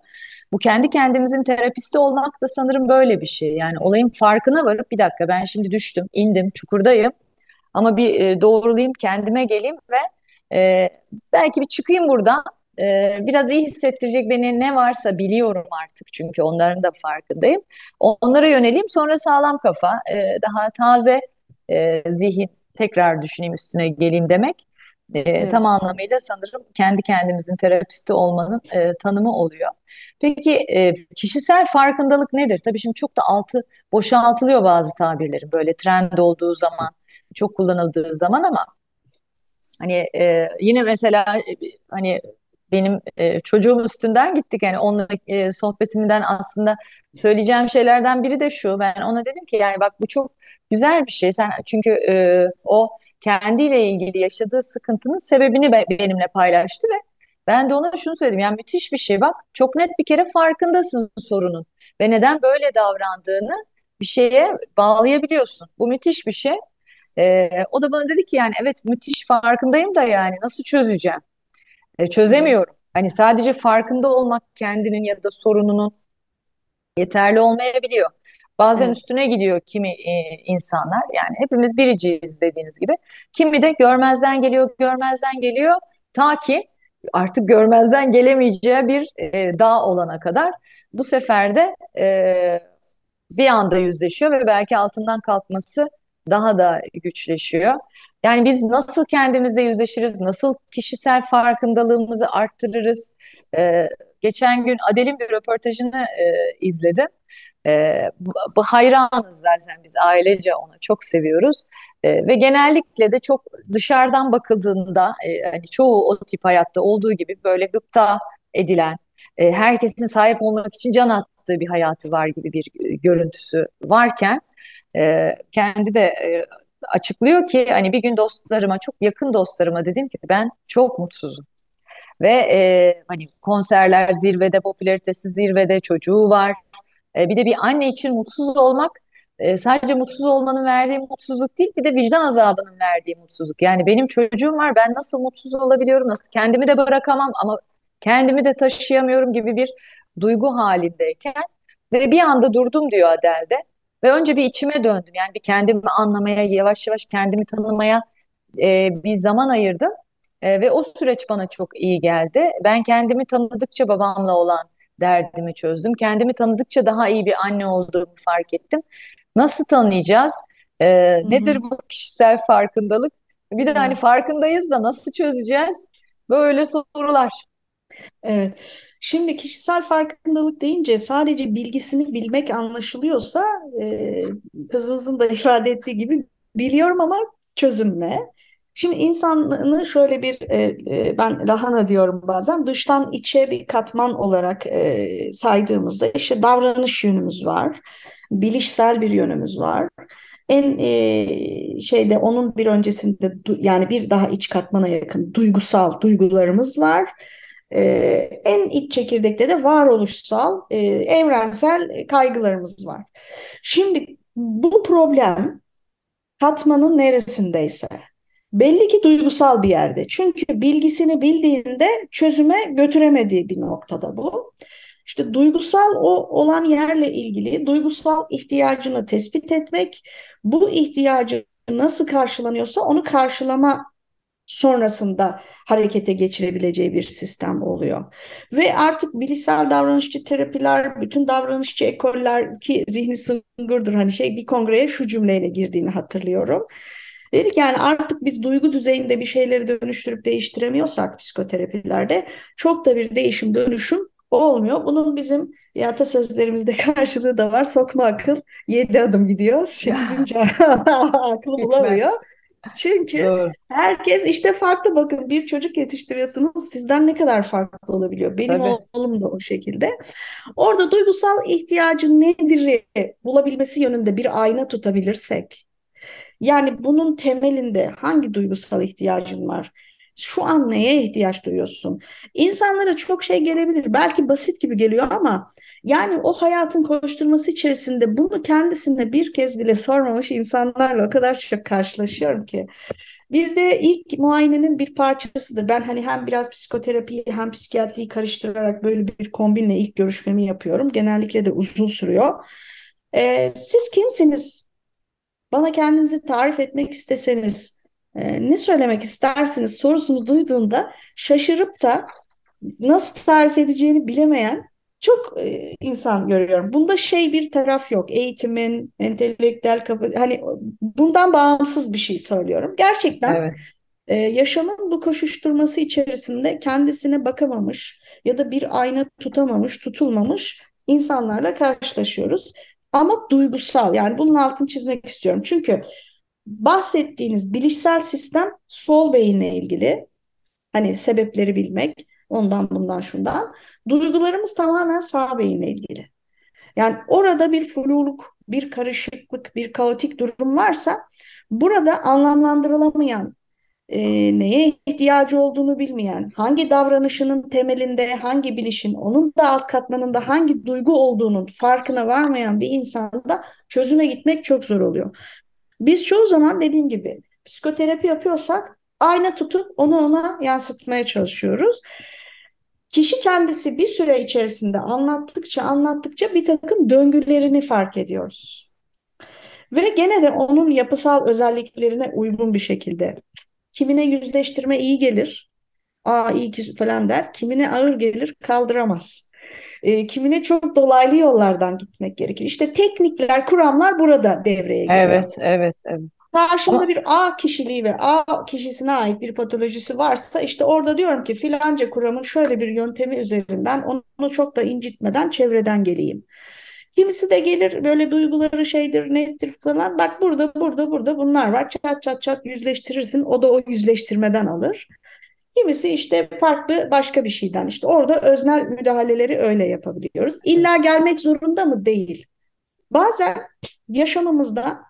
Bu kendi kendimizin terapisti olmak da sanırım böyle bir şey. Yani olayın farkına varıp bir dakika ben şimdi düştüm, indim, çukurdayım. Ama bir e, doğrulayayım, kendime geleyim ve e, belki bir çıkayım buradan. E, biraz iyi hissettirecek beni ne varsa biliyorum artık çünkü onların da farkındayım. Onlara yöneleyim sonra sağlam kafa, e, daha taze e, zihin tekrar düşüneyim üstüne geleyim demek. E, tam evet, anlamıyla sanırım kendi kendimizin terapisti olmanın e, tanımı oluyor. Peki e, kişisel farkındalık nedir? Tabii şimdi çok da altı boşaltılıyor bazı tabirlerin böyle trend olduğu zaman, çok kullanıldığı zaman ama Hani e, yine mesela e, hani benim e, çocuğum üstünden gittik. Yani onunla e, sohbetimden aslında söyleyeceğim şeylerden biri de şu. Ben ona dedim ki yani bak bu çok güzel bir şey. Sen çünkü e, o kendiyle ilgili yaşadığı sıkıntının sebebini be- benimle paylaştı ve ben de ona şunu söyledim yani müthiş bir şey bak çok net bir kere farkındasın sorunun ve neden böyle davrandığını bir şeye bağlayabiliyorsun bu müthiş bir şey ee, o da bana dedi ki yani evet müthiş farkındayım da yani nasıl çözeceğim? E, evet, çözemiyorum. Hani sadece farkında olmak kendinin ya da sorununun yeterli olmayabiliyor. Bazen evet, üstüne gidiyor kimi e, insanlar. Yani hepimiz biriciyiz dediğiniz gibi. Kimi de görmezden geliyor, görmezden geliyor. Ta ki artık görmezden gelemeyeceği bir e, dağ olana kadar. Bu sefer de e, bir anda yüzleşiyor ve belki altından kalkması daha da güçleşiyor. Yani biz nasıl kendimizle yüzleşiriz, nasıl kişisel farkındalığımızı arttırırız? Ee, geçen gün Adele'in bir röportajını e, izledim. Ee, bu, hayranız zaten biz ailece onu çok seviyoruz. Ee, ve genellikle de çok dışarıdan bakıldığında e, hani çoğu o tip hayatta olduğu gibi böyle gıpta edilen, e, herkesin sahip olmak için can attığı bir hayatı var gibi bir e, görüntüsü varken e, kendi de e, açıklıyor ki hani bir gün dostlarıma çok yakın dostlarıma dedim ki ben çok mutsuzum. Ve e, hani konserler zirvede, popülaritesi zirvede, çocuğu var. E, bir de bir anne için mutsuz olmak e, sadece mutsuz olmanın verdiği mutsuzluk değil, bir de vicdan azabının verdiği mutsuzluk. Yani benim çocuğum var, ben nasıl mutsuz olabiliyorum, nasıl kendimi de bırakamam ama kendimi de taşıyamıyorum gibi bir duygu halindeyken ve bir anda durdum diyor Adele ve önce bir içime döndüm. Yani bir kendimi anlamaya, yavaş yavaş kendimi tanımaya e, bir zaman ayırdım. E, ve o süreç bana çok iyi geldi. Ben kendimi tanıdıkça babamla olan derdimi çözdüm. Kendimi tanıdıkça daha iyi bir anne olduğumu fark ettim. Nasıl tanıyacağız? Ee, nedir bu kişisel farkındalık? Bir de hani farkındayız da nasıl çözeceğiz? Böyle sorular. Evet. Şimdi kişisel farkındalık deyince sadece bilgisini bilmek anlaşılıyorsa e, kızınızın da ifade ettiği gibi biliyorum ama çözüm ne? Şimdi insanı şöyle bir e, e, ben lahana diyorum bazen dıştan içe bir katman olarak e, saydığımızda işte davranış yönümüz var, bilişsel bir yönümüz var. En şeyde onun bir öncesinde yani bir daha iç katmana yakın duygusal duygularımız var. En iç çekirdekte de varoluşsal, evrensel kaygılarımız var. Şimdi bu problem katmanın neresindeyse belli ki duygusal bir yerde. Çünkü bilgisini bildiğinde çözüme götüremediği bir noktada bu. İşte duygusal o olan yerle ilgili duygusal ihtiyacını tespit etmek, bu ihtiyacı nasıl karşılanıyorsa onu karşılama sonrasında harekete geçirebileceği bir sistem oluyor. Ve artık bilişsel davranışçı terapiler, bütün davranışçı ekoller ki zihni sıngırdır hani şey bir kongreye şu cümleyle girdiğini hatırlıyorum. Dedik yani artık biz duygu düzeyinde bir şeyleri dönüştürüp değiştiremiyorsak psikoterapilerde çok da bir değişim dönüşüm olmuyor. Bunun bizim ya atasözlerimizde karşılığı da var. Sokma akıl yedi adım gidiyor. Sekizinci aklı bulamıyor. Çünkü Doğru. herkes işte farklı bakın bir çocuk yetiştiriyorsunuz sizden ne kadar farklı olabiliyor. Benim Tabii. oğlum da o şekilde. Orada duygusal ihtiyacı nedir bulabilmesi yönünde bir ayna tutabilirsek yani bunun temelinde hangi duygusal ihtiyacın var? Şu an neye ihtiyaç duyuyorsun? İnsanlara çok şey gelebilir. Belki basit gibi geliyor ama yani o hayatın koşturması içerisinde bunu kendisine bir kez bile sormamış insanlarla o kadar çok karşılaşıyorum ki. Bizde ilk muayenenin bir parçasıdır. Ben hani hem biraz psikoterapiyi hem psikiyatriyi karıştırarak böyle bir kombinle ilk görüşmemi yapıyorum. Genellikle de uzun sürüyor. Ee, siz kimsiniz? Bana kendinizi tarif etmek isteseniz e, ne söylemek istersiniz sorusunu duyduğunda şaşırıp da nasıl tarif edeceğini bilemeyen çok e, insan görüyorum. Bunda şey bir taraf yok. Eğitimin, entelektüel kapı hani bundan bağımsız bir şey söylüyorum. Gerçekten evet. e, yaşamın bu koşuşturması içerisinde kendisine bakamamış ya da bir ayna tutamamış, tutulmamış insanlarla karşılaşıyoruz. Ama duygusal yani bunun altını çizmek istiyorum. Çünkü bahsettiğiniz bilişsel sistem sol beyinle ilgili. Hani sebepleri bilmek, ondan bundan şundan. Duygularımız tamamen sağ beyinle ilgili. Yani orada bir fluluk, bir karışıklık, bir kaotik durum varsa burada anlamlandırılamayan e, neye ihtiyacı olduğunu bilmeyen, hangi davranışının temelinde hangi bilişin, onun da alt katmanında hangi duygu olduğunun farkına varmayan bir insanda çözüme gitmek çok zor oluyor. Biz çoğu zaman dediğim gibi psikoterapi yapıyorsak ayna tutup onu ona yansıtmaya çalışıyoruz. Kişi kendisi bir süre içerisinde anlattıkça anlattıkça bir takım döngülerini fark ediyoruz. Ve gene de onun yapısal özelliklerine uygun bir şekilde Kimine yüzleştirme iyi gelir. Aa iyi ki falan der. Kimine ağır gelir kaldıramaz. E, kimine çok dolaylı yollardan gitmek gerekir. İşte teknikler, kuramlar burada devreye giriyor. Evet, evet, evet. Karşımda Ama... bir A kişiliği ve A kişisine ait bir patolojisi varsa işte orada diyorum ki filanca kuramın şöyle bir yöntemi üzerinden onu çok da incitmeden çevreden geleyim. Kimisi de gelir böyle duyguları şeydir, nettir falan. Bak burada, burada, burada bunlar var. Çat çat çat yüzleştirirsin. O da o yüzleştirmeden alır. Kimisi işte farklı başka bir şeyden. İşte orada öznel müdahaleleri öyle yapabiliyoruz. İlla gelmek zorunda mı? Değil. Bazen yaşamımızda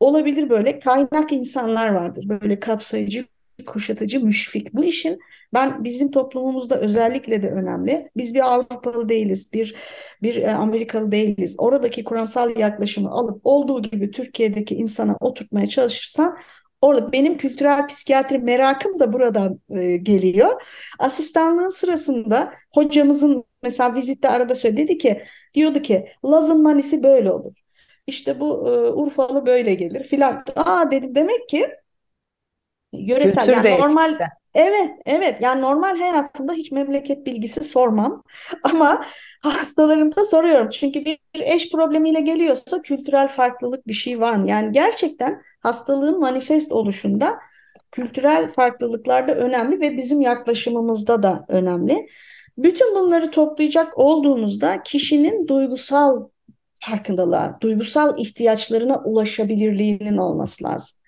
olabilir böyle kaynak insanlar vardır. Böyle kapsayıcı, kuşatıcı, müşfik. Bu işin ben bizim toplumumuzda özellikle de önemli. Biz bir Avrupalı değiliz, bir bir e, Amerikalı değiliz. Oradaki kuramsal yaklaşımı alıp olduğu gibi Türkiye'deki insana oturtmaya çalışırsan Orada benim kültürel psikiyatri merakım da buradan e, geliyor. Asistanlığım sırasında hocamızın mesela vizitte arada söyledi ki diyordu ki Laz'ın manisi böyle olur. İşte bu e, Urfalı böyle gelir filan. Aa dedim demek ki yöresel Kültür yani normal etkisi. evet evet yani normal hayatımda hiç memleket bilgisi sormam ama hastalarımda soruyorum çünkü bir eş problemiyle geliyorsa kültürel farklılık bir şey var mı? Yani gerçekten hastalığın manifest oluşunda kültürel farklılıklar da önemli ve bizim yaklaşımımızda da önemli. Bütün bunları toplayacak olduğumuzda kişinin duygusal farkındalığa, duygusal ihtiyaçlarına ulaşabilirliğinin olması lazım.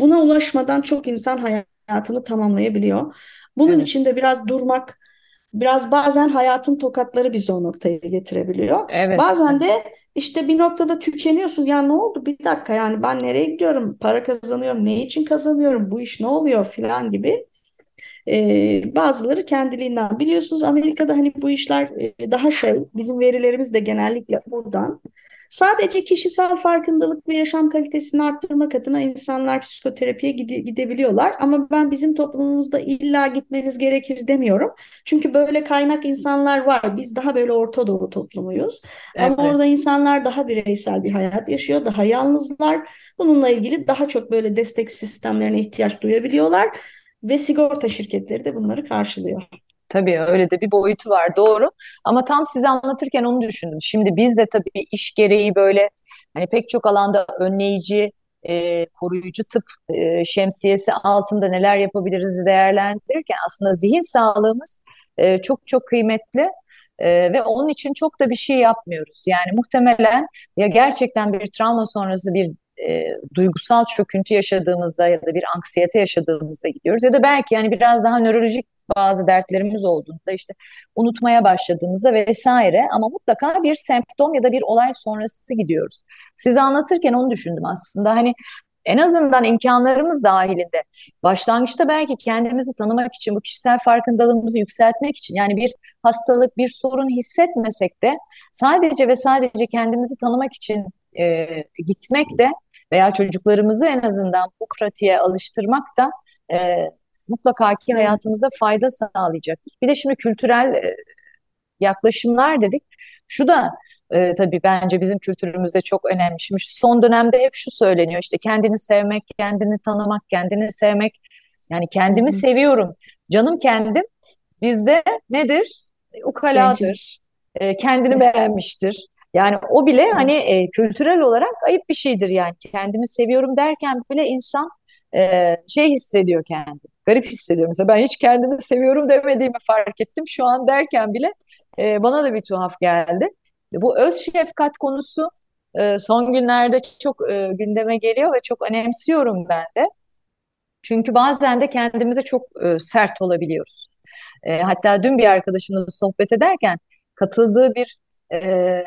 Buna ulaşmadan çok insan hayatını tamamlayabiliyor. Bunun evet. için de biraz durmak, biraz bazen hayatın tokatları bizi o noktaya getirebiliyor. Evet. Bazen de işte bir noktada tükeniyorsunuz. Ya ne oldu? Bir dakika yani ben nereye gidiyorum? Para kazanıyorum. Ne için kazanıyorum? Bu iş ne oluyor filan gibi. Ee, bazıları kendiliğinden biliyorsunuz Amerika'da hani bu işler daha şey bizim verilerimiz de genellikle buradan Sadece kişisel farkındalık ve yaşam kalitesini arttırmak adına insanlar psikoterapiye gide, gidebiliyorlar. Ama ben bizim toplumumuzda illa gitmeniz gerekir demiyorum. Çünkü böyle kaynak insanlar var. Biz daha böyle Orta Doğu toplumuyuz. Evet. Ama orada insanlar daha bireysel bir hayat yaşıyor, daha yalnızlar. Bununla ilgili daha çok böyle destek sistemlerine ihtiyaç duyabiliyorlar ve sigorta şirketleri de bunları karşılıyor. Tabii öyle de bir boyutu var doğru. Ama tam size anlatırken onu düşündüm. Şimdi biz de tabii iş gereği böyle hani pek çok alanda önleyici, e, koruyucu tıp e, şemsiyesi altında neler yapabiliriz değerlendirirken aslında zihin sağlığımız e, çok çok kıymetli. Ee, ve onun için çok da bir şey yapmıyoruz. Yani muhtemelen ya gerçekten bir travma sonrası bir e, duygusal çöküntü yaşadığımızda ya da bir anksiyete yaşadığımızda gidiyoruz ya da belki yani biraz daha nörolojik bazı dertlerimiz olduğunda işte unutmaya başladığımızda vesaire ama mutlaka bir semptom ya da bir olay sonrası gidiyoruz. Size anlatırken onu düşündüm aslında hani en azından imkanlarımız dahilinde başlangıçta belki kendimizi tanımak için bu kişisel farkındalığımızı yükseltmek için yani bir hastalık bir sorun hissetmesek de sadece ve sadece kendimizi tanımak için e, gitmek de veya çocuklarımızı en azından bu pratiğe alıştırmak da e, mutlaka ki hayatımızda fayda sağlayacaktır. Bir de şimdi kültürel e, yaklaşımlar dedik. Şu da e, tabii bence bizim kültürümüzde çok önemli. Şimdi son dönemde hep şu söyleniyor işte kendini sevmek, kendini tanımak, kendini sevmek. Yani kendimi Hı-hı. seviyorum. Canım kendim bizde nedir? Ukaladır. E, kendini beğenmiştir. Yani o bile hani e, kültürel olarak ayıp bir şeydir yani. Kendimi seviyorum derken bile insan e, şey hissediyor kendini. Garip hissediyor. Mesela ben hiç kendimi seviyorum demediğimi fark ettim. Şu an derken bile e, bana da bir tuhaf geldi. Bu öz şefkat konusu e, son günlerde çok e, gündeme geliyor ve çok önemsiyorum ben de. Çünkü bazen de kendimize çok e, sert olabiliyoruz. E, hatta dün bir arkadaşımla sohbet ederken katıldığı bir e,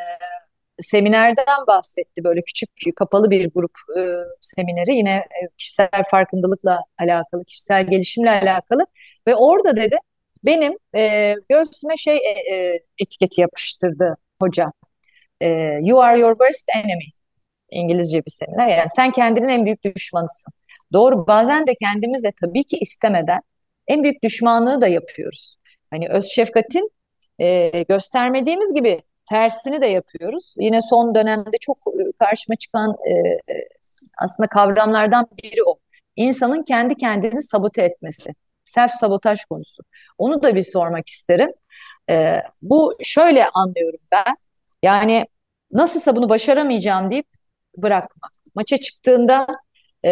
seminerden bahsetti. Böyle küçük kapalı bir grup e, semineri yine e, kişisel farkındalıkla alakalı, kişisel gelişimle alakalı ve orada dedi benim e, göğsüme şey e, e, etiketi yapıştırdı hoca. E, you are your worst enemy. İngilizce bir seminer. Yani sen kendinin en büyük düşmanısın. Doğru bazen de kendimize tabii ki istemeden en büyük düşmanlığı da yapıyoruz. Hani öz şefkatin e, göstermediğimiz gibi tersini de yapıyoruz. Yine son dönemde çok e, karşıma çıkan e, e, aslında kavramlardan biri o. İnsanın kendi kendini sabote etmesi. Self sabotaj konusu. Onu da bir sormak isterim. E, bu şöyle anlıyorum ben. Yani nasılsa bunu başaramayacağım deyip bırakmak. Maça çıktığında e,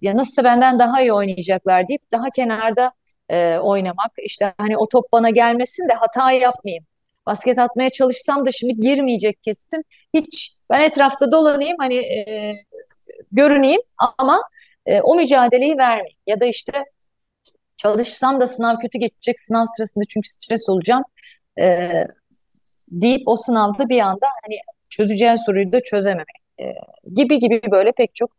ya nasılsa benden daha iyi oynayacaklar deyip daha kenarda e, oynamak. İşte hani o top bana gelmesin de hata yapmayayım basket atmaya çalışsam da şimdi girmeyecek kesin. Hiç ben etrafta dolanayım hani e, görüneyim ama e, o mücadeleyi vermeyeyim. Ya da işte çalışsam da sınav kötü geçecek sınav sırasında çünkü stres olacağım e, deyip o sınavda bir anda hani çözeceğin soruyu da çözememek e, gibi gibi böyle pek çok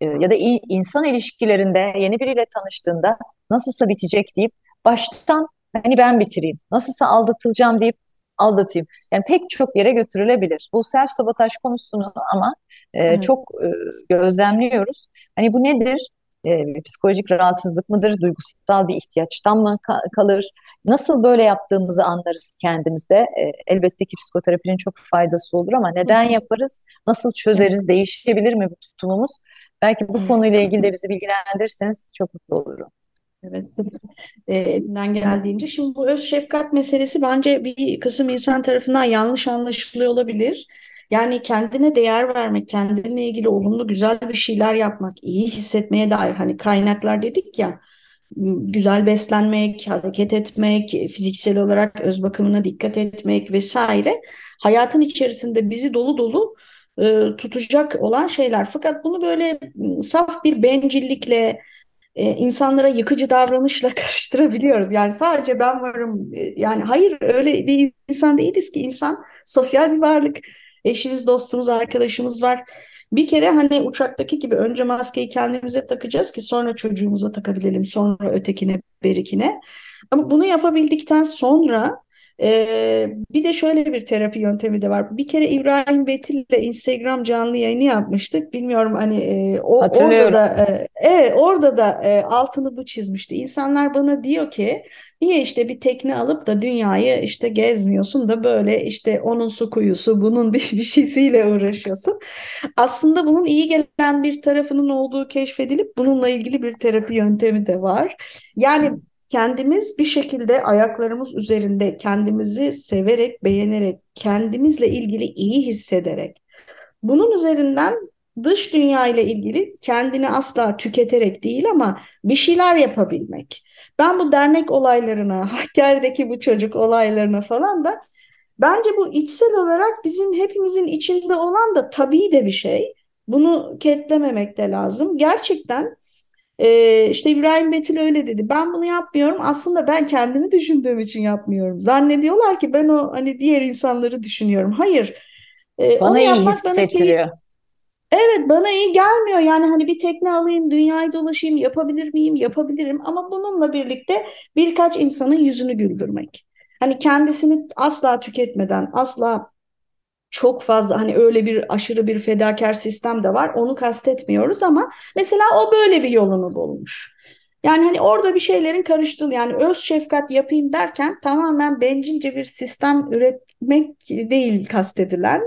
e, ya da insan ilişkilerinde yeni biriyle tanıştığında nasılsa bitecek deyip baştan hani ben bitireyim. Nasılsa aldatılacağım deyip aldatayım. Yani pek çok yere götürülebilir. Bu self sabotaj konusunu ama e, çok e, gözlemliyoruz. Hani bu nedir? E, psikolojik rahatsızlık mıdır? Duygusal bir ihtiyaçtan mı kalır? Nasıl böyle yaptığımızı anlarız kendimizde. E, elbette ki psikoterapinin çok faydası olur ama neden yaparız? Nasıl çözeriz? Değişebilir mi bu tutumumuz? Belki bu konuyla ilgili de bizi bilgilendirirseniz çok mutlu olurum. Evet, e, elimden geldiğince. Şimdi bu öz şefkat meselesi bence bir kısım insan tarafından yanlış anlaşılıyor olabilir. Yani kendine değer vermek, kendine ilgili olumlu güzel bir şeyler yapmak, iyi hissetmeye dair hani kaynaklar dedik ya, güzel beslenmek, hareket etmek, fiziksel olarak öz bakımına dikkat etmek vesaire hayatın içerisinde bizi dolu dolu e, tutacak olan şeyler. Fakat bunu böyle saf bir bencillikle e, insanlara yıkıcı davranışla karıştırabiliyoruz. Yani sadece ben varım. E, yani hayır öyle bir insan değiliz ki. insan sosyal bir varlık. Eşimiz, dostumuz, arkadaşımız var. Bir kere hani uçaktaki gibi önce maskeyi kendimize takacağız ki sonra çocuğumuza takabilelim. Sonra ötekine, berikine. Ama bunu yapabildikten sonra ee, bir de şöyle bir terapi yöntemi de var. Bir kere İbrahim Betil ile Instagram canlı yayını yapmıştık. Bilmiyorum hani e, o orada da e, evet orada da e, altını bu çizmişti. İnsanlar bana diyor ki niye işte bir tekne alıp da dünyayı işte gezmiyorsun da böyle işte onun su kuyusu bunun bir, bir şeysiyle uğraşıyorsun. Aslında bunun iyi gelen bir tarafının olduğu keşfedilip bununla ilgili bir terapi yöntemi de var. Yani kendimiz bir şekilde ayaklarımız üzerinde kendimizi severek, beğenerek, kendimizle ilgili iyi hissederek bunun üzerinden dış dünya ile ilgili kendini asla tüketerek değil ama bir şeyler yapabilmek. Ben bu dernek olaylarına, Hakkari'deki bu çocuk olaylarına falan da bence bu içsel olarak bizim hepimizin içinde olan da tabii de bir şey. Bunu ketlememek de lazım. Gerçekten ee, işte İbrahim Betil öyle dedi. Ben bunu yapmıyorum. Aslında ben kendimi düşündüğüm için yapmıyorum. Zannediyorlar ki ben o hani diğer insanları düşünüyorum. Hayır. Ee, bana iyi hissettiriyor. Bana Evet bana iyi gelmiyor yani hani bir tekne alayım dünyayı dolaşayım yapabilir miyim yapabilirim ama bununla birlikte birkaç insanın yüzünü güldürmek. Hani kendisini asla tüketmeden asla çok fazla hani öyle bir aşırı bir fedakar sistem de var. Onu kastetmiyoruz ama mesela o böyle bir yolunu bulmuş. Yani hani orada bir şeylerin karıştığı yani öz şefkat yapayım derken tamamen bencilce bir sistem üretmek değil kastedilen.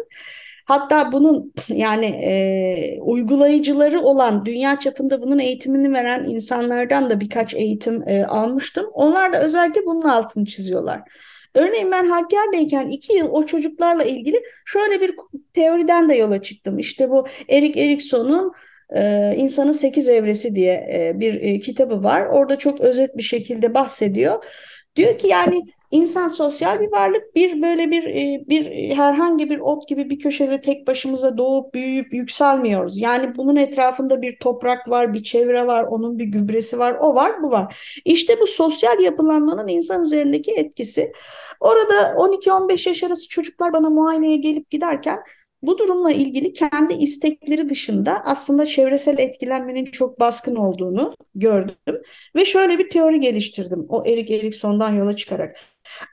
Hatta bunun yani e, uygulayıcıları olan dünya çapında bunun eğitimini veren insanlardan da birkaç eğitim e, almıştım. Onlar da özellikle bunun altını çiziyorlar. Örneğin ben Hakkari'deyken iki yıl o çocuklarla ilgili şöyle bir teoriden de yola çıktım. İşte bu Erik Erikson'un e, İnsanın Sekiz Evresi diye e, bir e, kitabı var. Orada çok özet bir şekilde bahsediyor. Diyor ki yani İnsan sosyal bir varlık. Bir böyle bir e, bir herhangi bir ot gibi bir köşede tek başımıza doğup büyüyüp yükselmiyoruz. Yani bunun etrafında bir toprak var, bir çevre var, onun bir gübresi var, o var, bu var. İşte bu sosyal yapılanmanın insan üzerindeki etkisi. Orada 12-15 yaş arası çocuklar bana muayeneye gelip giderken bu durumla ilgili kendi istekleri dışında aslında çevresel etkilenmenin çok baskın olduğunu gördüm ve şöyle bir teori geliştirdim o Erik Erikson'dan yola çıkarak.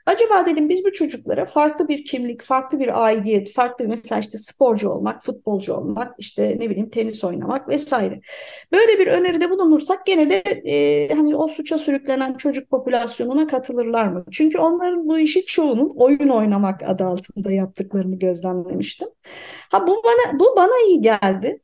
Acaba dedim biz bu çocuklara farklı bir kimlik, farklı bir aidiyet, farklı mesela işte sporcu olmak, futbolcu olmak, işte ne bileyim tenis oynamak vesaire. Böyle bir öneride bulunursak gene de e, hani o suça sürüklenen çocuk popülasyonuna katılırlar mı? Çünkü onların bu işi çoğunun oyun oynamak adı altında yaptıklarını gözlemlemiştim. Ha bu bana bu bana iyi geldi.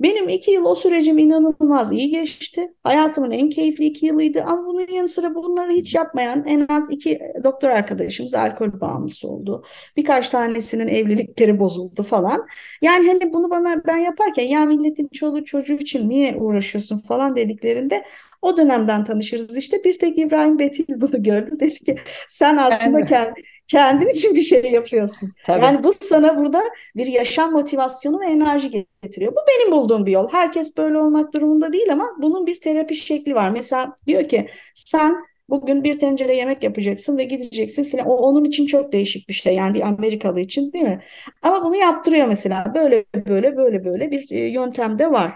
Benim iki yıl o sürecim inanılmaz iyi geçti. Hayatımın en keyifli iki yılıydı ama bunun yanı sıra bunları hiç yapmayan en az iki doktor arkadaşımız alkol bağımlısı oldu. Birkaç tanesinin evlilikleri bozuldu falan. Yani hani bunu bana ben yaparken ya milletin çoluğu çocuğu için niye uğraşıyorsun falan dediklerinde o dönemden tanışırız işte. Bir tek İbrahim Betil bunu gördü. Dedi ki sen aslında kendi, kendin için bir şey yapıyorsun. Tabii. Yani bu sana burada bir yaşam motivasyonu ve enerji getiriyor. Bu benim bulduğum bir yol. Herkes böyle olmak durumunda değil ama bunun bir terapi şekli var. Mesela diyor ki sen Bugün bir tencere yemek yapacaksın ve gideceksin filan. O onun için çok değişik bir şey. Yani bir Amerikalı için değil mi? Ama bunu yaptırıyor mesela. Böyle böyle böyle böyle bir e, yöntem de var.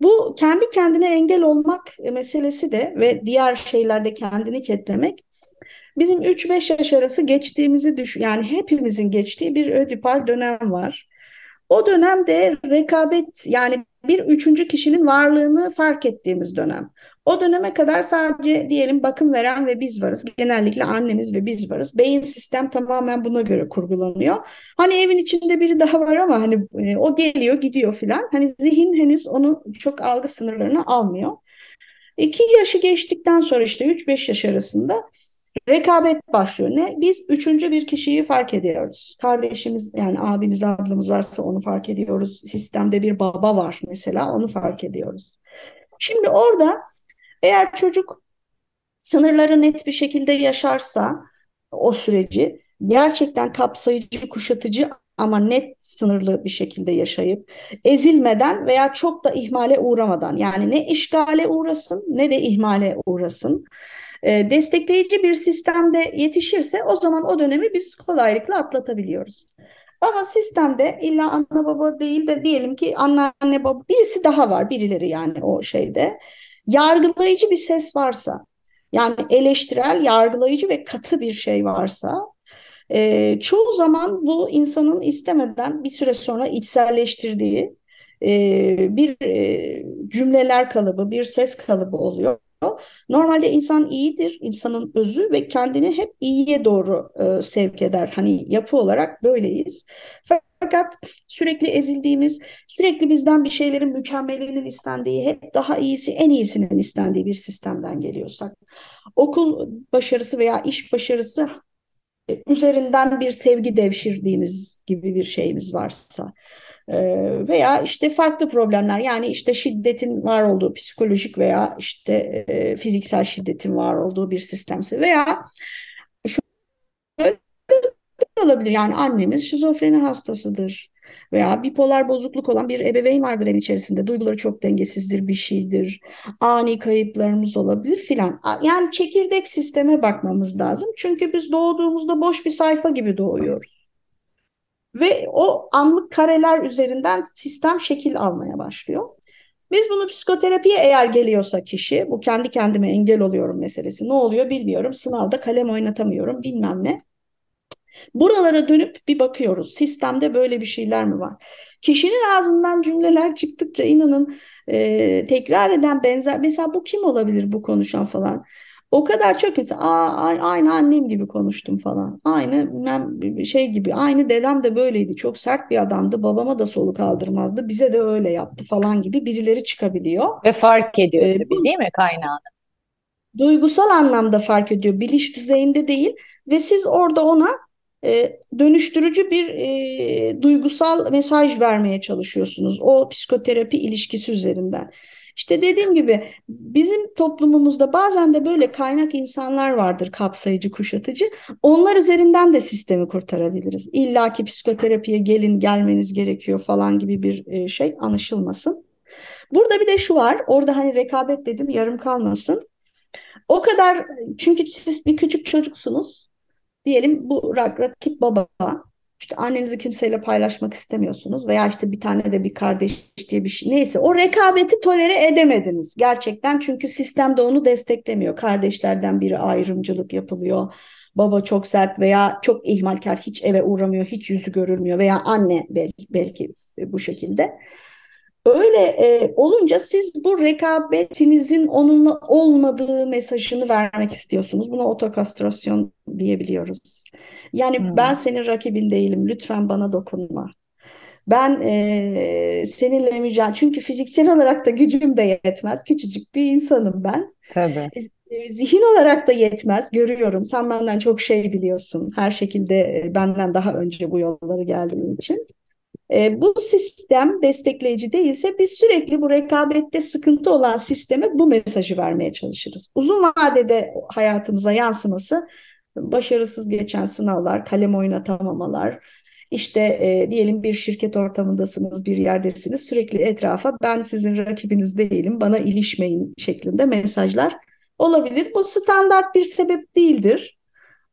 Bu kendi kendine engel olmak meselesi de ve diğer şeylerde kendini ketlemek bizim 3-5 yaş arası geçtiğimizi düşün yani hepimizin geçtiği bir ödipal dönem var. O dönemde rekabet yani bir üçüncü kişinin varlığını fark ettiğimiz dönem. O döneme kadar sadece diyelim bakım veren ve biz varız. Genellikle annemiz ve biz varız. Beyin sistem tamamen buna göre kurgulanıyor. Hani evin içinde biri daha var ama hani e, o geliyor gidiyor filan. Hani zihin henüz onun çok algı sınırlarını almıyor. İki yaşı geçtikten sonra işte 3-5 yaş arasında rekabet başlıyor. Ne? Biz üçüncü bir kişiyi fark ediyoruz. Kardeşimiz yani abimiz ablamız varsa onu fark ediyoruz. Sistemde bir baba var mesela onu fark ediyoruz. Şimdi orada eğer çocuk sınırları net bir şekilde yaşarsa o süreci gerçekten kapsayıcı, kuşatıcı ama net sınırlı bir şekilde yaşayıp ezilmeden veya çok da ihmale uğramadan yani ne işgale uğrasın ne de ihmale uğrasın e, destekleyici bir sistemde yetişirse o zaman o dönemi biz kolaylıkla atlatabiliyoruz. Ama sistemde illa anne baba değil de diyelim ki anneanne baba birisi daha var birileri yani o şeyde yargılayıcı bir ses varsa yani eleştirel, yargılayıcı ve katı bir şey varsa e, çoğu zaman bu insanın istemeden bir süre sonra içselleştirdiği e, bir e, cümleler kalıbı, bir ses kalıbı oluyor. Normalde insan iyidir, insanın özü ve kendini hep iyiye doğru e, sevk eder. Hani yapı olarak böyleyiz. Fakat sürekli ezildiğimiz, sürekli bizden bir şeylerin mükemmelinin istendiği, hep daha iyisi, en iyisinin istendiği bir sistemden geliyorsak, okul başarısı veya iş başarısı üzerinden bir sevgi devşirdiğimiz gibi bir şeyimiz varsa e, veya işte farklı problemler yani işte şiddetin var olduğu psikolojik veya işte e, fiziksel şiddetin var olduğu bir sistemse veya şöyle olabilir yani annemiz şizofreni hastasıdır veya bipolar bozukluk olan bir ebeveyn vardır evin içerisinde. Duyguları çok dengesizdir, bir şeydir. Ani kayıplarımız olabilir filan. Yani çekirdek sisteme bakmamız lazım. Çünkü biz doğduğumuzda boş bir sayfa gibi doğuyoruz. Ve o anlık kareler üzerinden sistem şekil almaya başlıyor. Biz bunu psikoterapiye eğer geliyorsa kişi, bu kendi kendime engel oluyorum meselesi. Ne oluyor bilmiyorum. Sınavda kalem oynatamıyorum bilmem ne. Buralara dönüp bir bakıyoruz. Sistemde böyle bir şeyler mi var? Kişinin ağzından cümleler çıktıkça inanın e, tekrar eden benzer. Mesela bu kim olabilir bu konuşan falan. O kadar çok mesela Aa, aynı annem gibi konuştum falan. Aynı ben şey gibi aynı dedem de böyleydi. Çok sert bir adamdı. Babama da soluk aldırmazdı. Bize de öyle yaptı falan gibi birileri çıkabiliyor. Ve fark ediyor ee, tabii değil mi kaynağını? Duygusal anlamda fark ediyor. Bilinç düzeyinde değil. Ve siz orada ona e, dönüştürücü bir e, duygusal mesaj vermeye çalışıyorsunuz. O psikoterapi ilişkisi üzerinden. İşte dediğim gibi bizim toplumumuzda bazen de böyle kaynak insanlar vardır kapsayıcı, kuşatıcı. Onlar üzerinden de sistemi kurtarabiliriz. İlla ki psikoterapiye gelin gelmeniz gerekiyor falan gibi bir e, şey anlaşılmasın. Burada bir de şu var. Orada hani rekabet dedim yarım kalmasın. O kadar çünkü siz bir küçük çocuksunuz diyelim bu rakip baba. İşte annenizi kimseyle paylaşmak istemiyorsunuz veya işte bir tane de bir kardeş diye bir şey. Neyse o rekabeti tolere edemediniz gerçekten. Çünkü sistem de onu desteklemiyor. Kardeşlerden biri ayrımcılık yapılıyor. Baba çok sert veya çok ihmalkar hiç eve uğramıyor hiç yüzü görülmüyor veya anne belki, belki bu şekilde Öyle e, olunca siz bu rekabetinizin onunla olmadığı mesajını vermek istiyorsunuz. Buna otokastrasyon diyebiliyoruz. Yani hmm. ben senin rakibin değilim. Lütfen bana dokunma. Ben e, seninle mücadele... Çünkü fiziksel olarak da gücüm de yetmez. Küçücük bir insanım ben. Tabii. E, zihin olarak da yetmez. Görüyorum. Sen benden çok şey biliyorsun. Her şekilde benden daha önce bu yolları geldiğin için. E, bu sistem destekleyici değilse biz sürekli bu rekabette sıkıntı olan sisteme bu mesajı vermeye çalışırız. Uzun vadede hayatımıza yansıması başarısız geçen sınavlar, kalem oynatamamalar, işte e, diyelim bir şirket ortamındasınız, bir yerdesiniz, sürekli etrafa ben sizin rakibiniz değilim, bana ilişmeyin şeklinde mesajlar olabilir. Bu standart bir sebep değildir.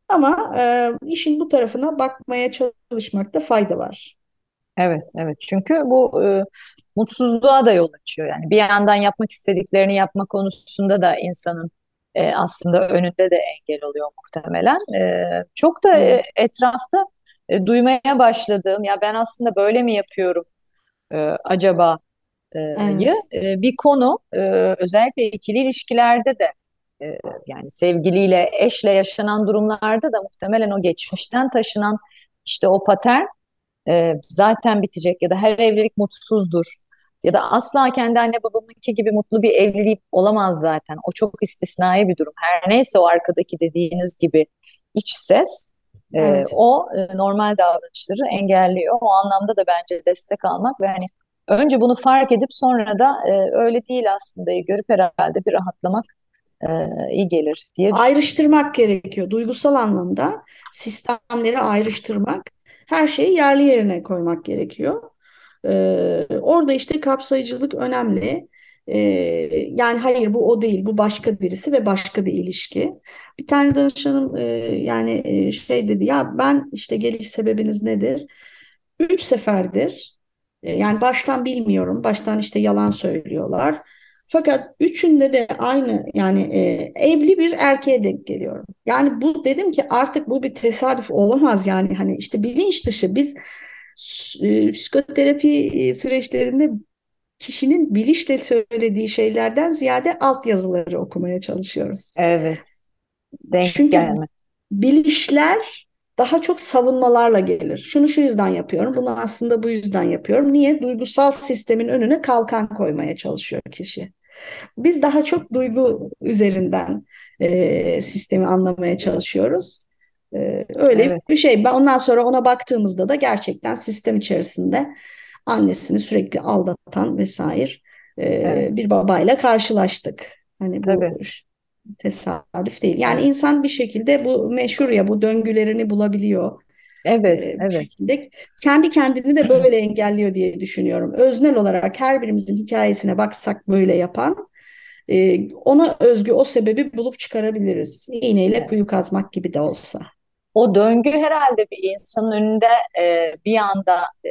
Ama e, işin bu tarafına bakmaya çalışmakta fayda var. Evet, evet. Çünkü bu e, mutsuzluğa da yol açıyor. Yani bir yandan yapmak istediklerini yapma konusunda da insanın e, aslında önünde de engel oluyor muhtemelen. E, çok da e, etrafta e, duymaya başladığım ya ben aslında böyle mi yapıyorum e, acaba e, evet. e, bir konu e, özellikle ikili ilişkilerde de e, yani sevgiliyle eşle yaşanan durumlarda da muhtemelen o geçmişten taşınan işte o patern e, zaten bitecek ya da her evlilik mutsuzdur. Ya da asla kendi anne babamınki gibi mutlu bir evlilik olamaz zaten. O çok istisnai bir durum. Her neyse o arkadaki dediğiniz gibi iç ses e, Evet. o e, normal davranışları engelliyor. O anlamda da bence destek almak ve hani önce bunu fark edip sonra da e, öyle değil aslında görüp herhalde bir rahatlamak e, iyi gelir diye. Ayrıştırmak gerekiyor. Duygusal anlamda sistemleri ayrıştırmak, her şeyi yerli yerine koymak gerekiyor. Ee, orada işte kapsayıcılık önemli. Ee, yani hayır bu o değil, bu başka birisi ve başka bir ilişki. Bir tane danışanım e, yani e, şey dedi ya ben işte geliş sebebiniz nedir? Üç seferdir e, yani baştan bilmiyorum, baştan işte yalan söylüyorlar. Fakat üçünde de aynı yani e, evli bir erkeğe denk geliyorum. Yani bu dedim ki artık bu bir tesadüf olamaz yani hani işte bilinç dışı biz e, psikoterapi süreçlerinde kişinin bilinçle söylediği şeylerden ziyade altyazıları okumaya çalışıyoruz. Evet. Denk Çünkü gelme. bilişler daha çok savunmalarla gelir. Şunu şu yüzden yapıyorum, bunu aslında bu yüzden yapıyorum. Niye? Duygusal sistemin önüne kalkan koymaya çalışıyor kişi. Biz daha çok duygu üzerinden e, sistemi anlamaya çalışıyoruz. E, öyle Evet. bir şey. Ondan sonra ona baktığımızda da gerçekten sistem içerisinde annesini sürekli aldatan vesaire e, Evet. bir babayla karşılaştık. Hani bu Tabii. tesadüf değil. Yani insan bir şekilde bu meşhur ya bu döngülerini bulabiliyor. Evet, bir evet. şekilde kendi kendini de böyle engelliyor diye düşünüyorum. Öznel olarak her birimizin hikayesine baksak böyle yapan e, ona özgü o sebebi bulup çıkarabiliriz. İğneyle Evet. kuyu kazmak gibi de olsa. O döngü herhalde bir insanın önünde e, bir anda e,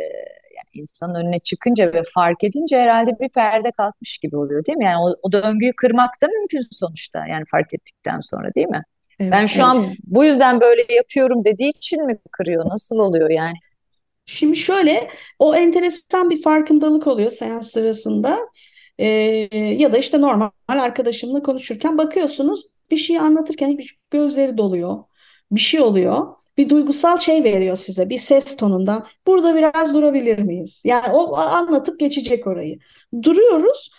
yani insanın önüne çıkınca ve fark edince herhalde bir perde kalkmış gibi oluyor değil mi? Yani o, o döngüyü kırmak da mümkün sonuçta yani fark ettikten sonra değil mi? Evet, Ben şu evet. an bu yüzden böyle yapıyorum dediği için mi kırıyor? Nasıl oluyor yani? Şimdi şöyle o enteresan bir farkındalık oluyor seans sırasında Ee, ya da işte normal arkadaşımla konuşurken bakıyorsunuz bir şey anlatırken bir gözleri doluyor bir şey oluyor bir duygusal şey veriyor size bir ses tonunda burada biraz durabilir miyiz yani o anlatıp geçecek orayı duruyoruz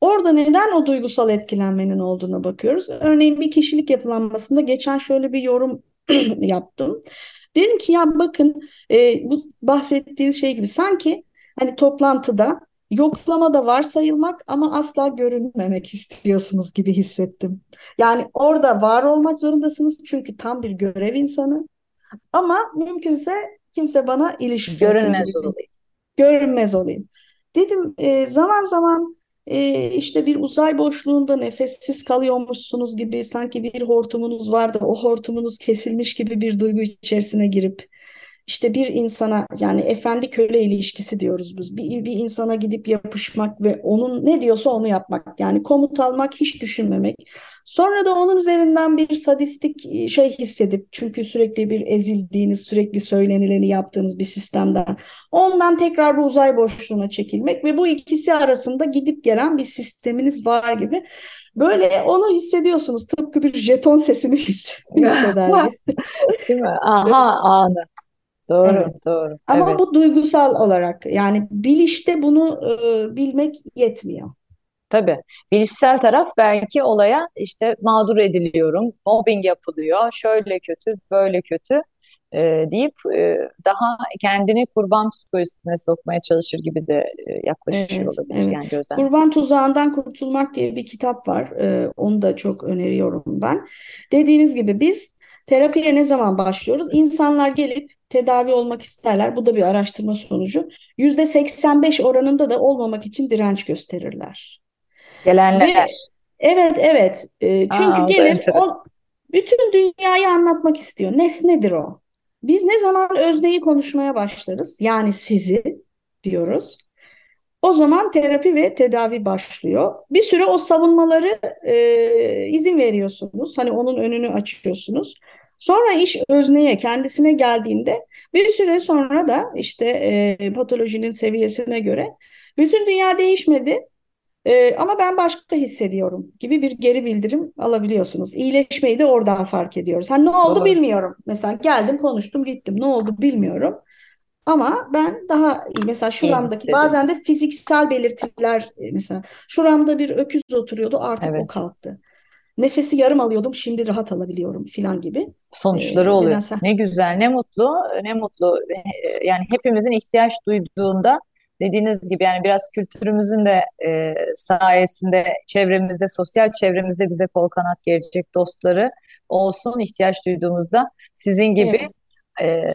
orada neden o duygusal etkilenmenin olduğuna bakıyoruz örneğin bir kişilik yapılanmasında geçen şöyle bir yorum yaptım dedim ki ya bakın e, bu bahsettiğiniz şey gibi sanki hani toplantıda yoklama da varsayılmak ama asla görünmemek istiyorsunuz gibi hissettim. Yani orada var olmak zorundasınız çünkü tam bir görev insanı ama mümkünse kimse bana ilişmesin Görünmez gibi. olayım. Görünmez olayım. Dedim e, zaman zaman e, işte bir uzay boşluğunda nefessiz kalıyormuşsunuz gibi sanki bir hortumunuz vardı. O hortumunuz kesilmiş gibi bir duygu içerisine girip işte bir insana yani efendi köle ilişkisi diyoruz biz. Bir, bir insana gidip yapışmak ve onun ne diyorsa onu yapmak. Yani komut almak, hiç düşünmemek. Sonra da onun üzerinden bir sadistik şey hissedip çünkü sürekli bir ezildiğiniz, sürekli söylenileni yaptığınız bir sistemden ondan tekrar bu uzay boşluğuna çekilmek ve bu ikisi arasında gidip gelen bir sisteminiz var gibi. Böyle onu hissediyorsunuz. Tıpkı bir jeton sesini hisseder. Değil mi? Aha anı. Doğru, Evet. doğru. Ama Evet. bu duygusal olarak yani bilişte bunu e, bilmek yetmiyor. Tabii. Bilişsel taraf belki olaya işte mağdur ediliyorum, mobbing yapılıyor, şöyle kötü, böyle kötü e, deyip e, daha kendini kurban psikolojisine sokmaya çalışır gibi de e, yaklaşıyor Evet, olabilir evet. yani gözlem. Kurban Tuzağından Kurtulmak diye bir kitap var. E, onu da çok öneriyorum ben. Dediğiniz gibi biz terapiye ne zaman başlıyoruz? İnsanlar gelip tedavi olmak isterler. Bu da bir araştırma sonucu. %85 oranında da olmamak için direnç gösterirler. Ve Gelenler. evet evet E, çünkü Aa, gelir bütün dünyayı anlatmak istiyor. Nesnedir o? Biz ne zaman özneyi konuşmaya başlarız? Yani sizi diyoruz. O zaman terapi ve tedavi başlıyor. Bir süre o savunmaları e, izin veriyorsunuz. Hani onun önünü açıyorsunuz. Sonra iş özneye, kendisine geldiğinde bir süre sonra da işte e, patolojinin seviyesine göre bütün dünya değişmedi. E, ama ben başka hissediyorum gibi bir geri bildirim alabiliyorsunuz. İyileşmeyi de oradan fark ediyoruz. Hani ne oldu bilmiyorum. Mesela geldim, konuştum, gittim. Ne oldu bilmiyorum. Ama ben daha iyi. Mesela şuramdaki bazen de fiziksel belirtiler e, mesela şuramda bir öküz oturuyordu artık o Evet. kalktı. Nefesi yarım alıyordum şimdi rahat alabiliyorum filan gibi. Sonuçları E, oluyor. bedensel. Ne güzel, ne mutlu, ne mutlu. Ee, Yani hepimizin ihtiyaç duyduğunda dediğiniz gibi yani biraz kültürümüzün de e, sayesinde çevremizde, sosyal çevremizde bize kol kanat gelecek dostları olsun ihtiyaç duyduğumuzda sizin gibi Evet, e,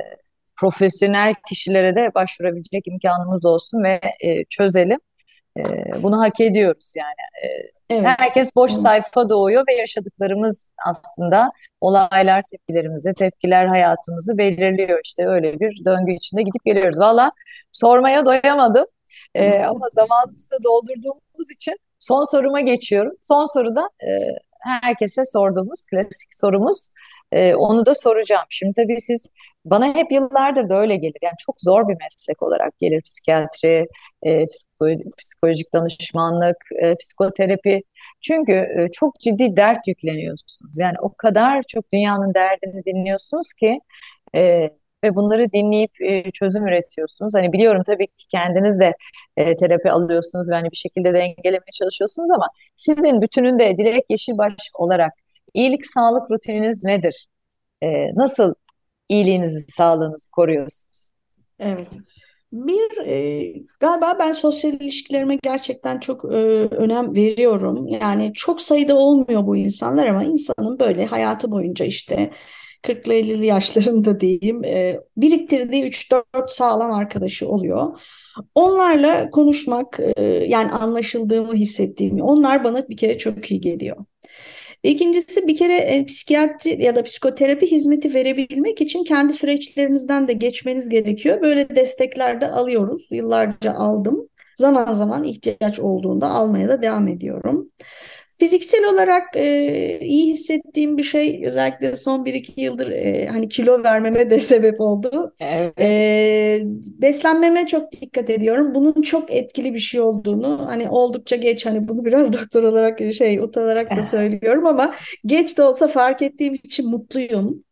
profesyonel kişilere de başvurabilecek imkanımız olsun ve e, çözelim. E, bunu hak ediyoruz yani. E, evet, herkes boş sayfa doğuyor ve yaşadıklarımız aslında olaylar tepkilerimizi, tepkiler hayatımızı belirliyor. İşte öyle bir döngü içinde gidip geliyoruz. Valla sormaya doyamadım. E, ama zamanımızı da doldurduğumuz için son soruma geçiyorum. Son soruda e, herkese sorduğumuz klasik sorumuz. E, onu da soracağım. Şimdi tabii siz bana hep yıllardır da öyle gelir. Yani çok zor bir meslek olarak gelir psikiyatri, e, psikolo- psikolojik danışmanlık, e, psikoterapi. Çünkü e, çok ciddi dert yükleniyorsunuz. Yani o kadar çok dünyanın derdini dinliyorsunuz ki e, ve bunları dinleyip e, çözüm üretiyorsunuz. Hani biliyorum tabii ki kendiniz de e, terapi alıyorsunuz ve hani bir şekilde dengelemeye çalışıyorsunuz ama sizin bütününde Dilek Yeşilbaş olarak iyilik sağlık rutininiz nedir? E, nasıl iyiliğinizi, sağlığınızı koruyorsunuz? Evet. Bir e, galiba ben sosyal ilişkilerime gerçekten çok e, önem veriyorum. Yani çok sayıda olmuyor bu insanlar ama insanın böyle hayatı boyunca işte 40'lı 50'li yaşlarında diyeyim e, biriktirdiği 3-4 sağlam arkadaşı oluyor. Onlarla konuşmak e, yani anlaşıldığımı hissettiğimi onlar bana bir kere çok iyi geliyor. İkincisi bir kere e, psikiyatri ya da psikoterapi hizmeti verebilmek için kendi süreçlerinizden de geçmeniz gerekiyor. Böyle destekler de alıyoruz. Yıllarca aldım. Zaman zaman ihtiyaç olduğunda almaya da devam ediyorum. Fiziksel olarak e, iyi hissettiğim bir şey özellikle son bir iki yıldır e, hani kilo vermeme de sebep oldu. Evet. E, beslenmeme çok dikkat ediyorum. Bunun çok etkili bir şey olduğunu hani oldukça geç hani bunu biraz doktor olarak şey utanarak da söylüyorum ama geç de olsa fark ettiğim için mutluyum.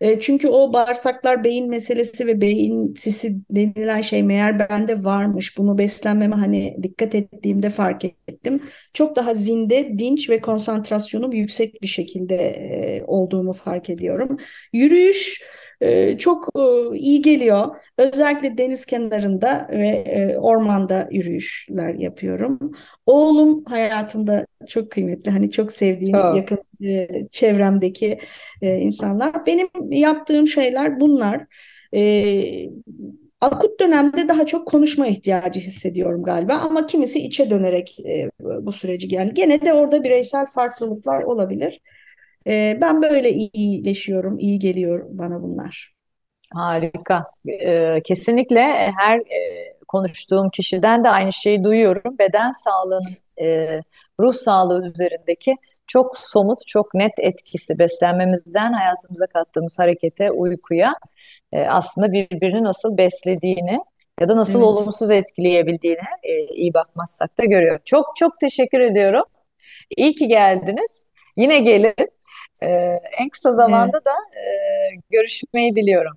E, çünkü o bağırsaklar beyin meselesi ve beyin sisi denilen şey meğer bende varmış. Bunu beslenmeme hani dikkat ettiğimde fark ettim. Çok daha zinde, dinç ve konsantrasyonum yüksek bir şekilde e, olduğumu fark ediyorum. Yürüyüş e, çok e, iyi geliyor. Özellikle deniz kenarında ve e, ormanda yürüyüşler yapıyorum. Oğlum hayatımda çok kıymetli. Hani çok sevdiğim Çok. yakın e, çevremdeki e, insanlar. Benim yaptığım şeyler bunlar. E, akut dönemde daha çok konuşma ihtiyacı hissediyorum galiba ama kimisi içe dönerek e, bu süreci yani gene de orada bireysel farklılıklar olabilir. E, ben böyle iyileşiyorum, iyi geliyor bana bunlar. Harika. Ee, kesinlikle her e, konuştuğum kişiden de aynı şeyi duyuyorum. Beden sağlığının e, ruh sağlığı üzerindeki çok somut, çok net etkisi beslenmemizden hayatımıza kattığımız harekete, uykuya e, aslında birbirini nasıl beslediğini ya da nasıl Evet, olumsuz etkileyebildiğini e, iyi bakmazsak da görüyor. Çok çok teşekkür ediyorum. İyi ki geldiniz. Yine gelin. Ee, en kısa evet. zamanda da e, görüşmeyi diliyorum.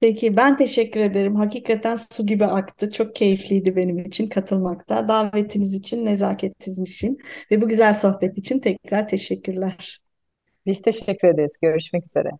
Peki ben teşekkür ederim. Hakikaten su gibi aktı. Çok keyifliydi benim için katılmakta. Davetiniz için, nezaketiniz için ve bu güzel sohbet için tekrar teşekkürler. Biz teşekkür ederiz. Görüşmek üzere.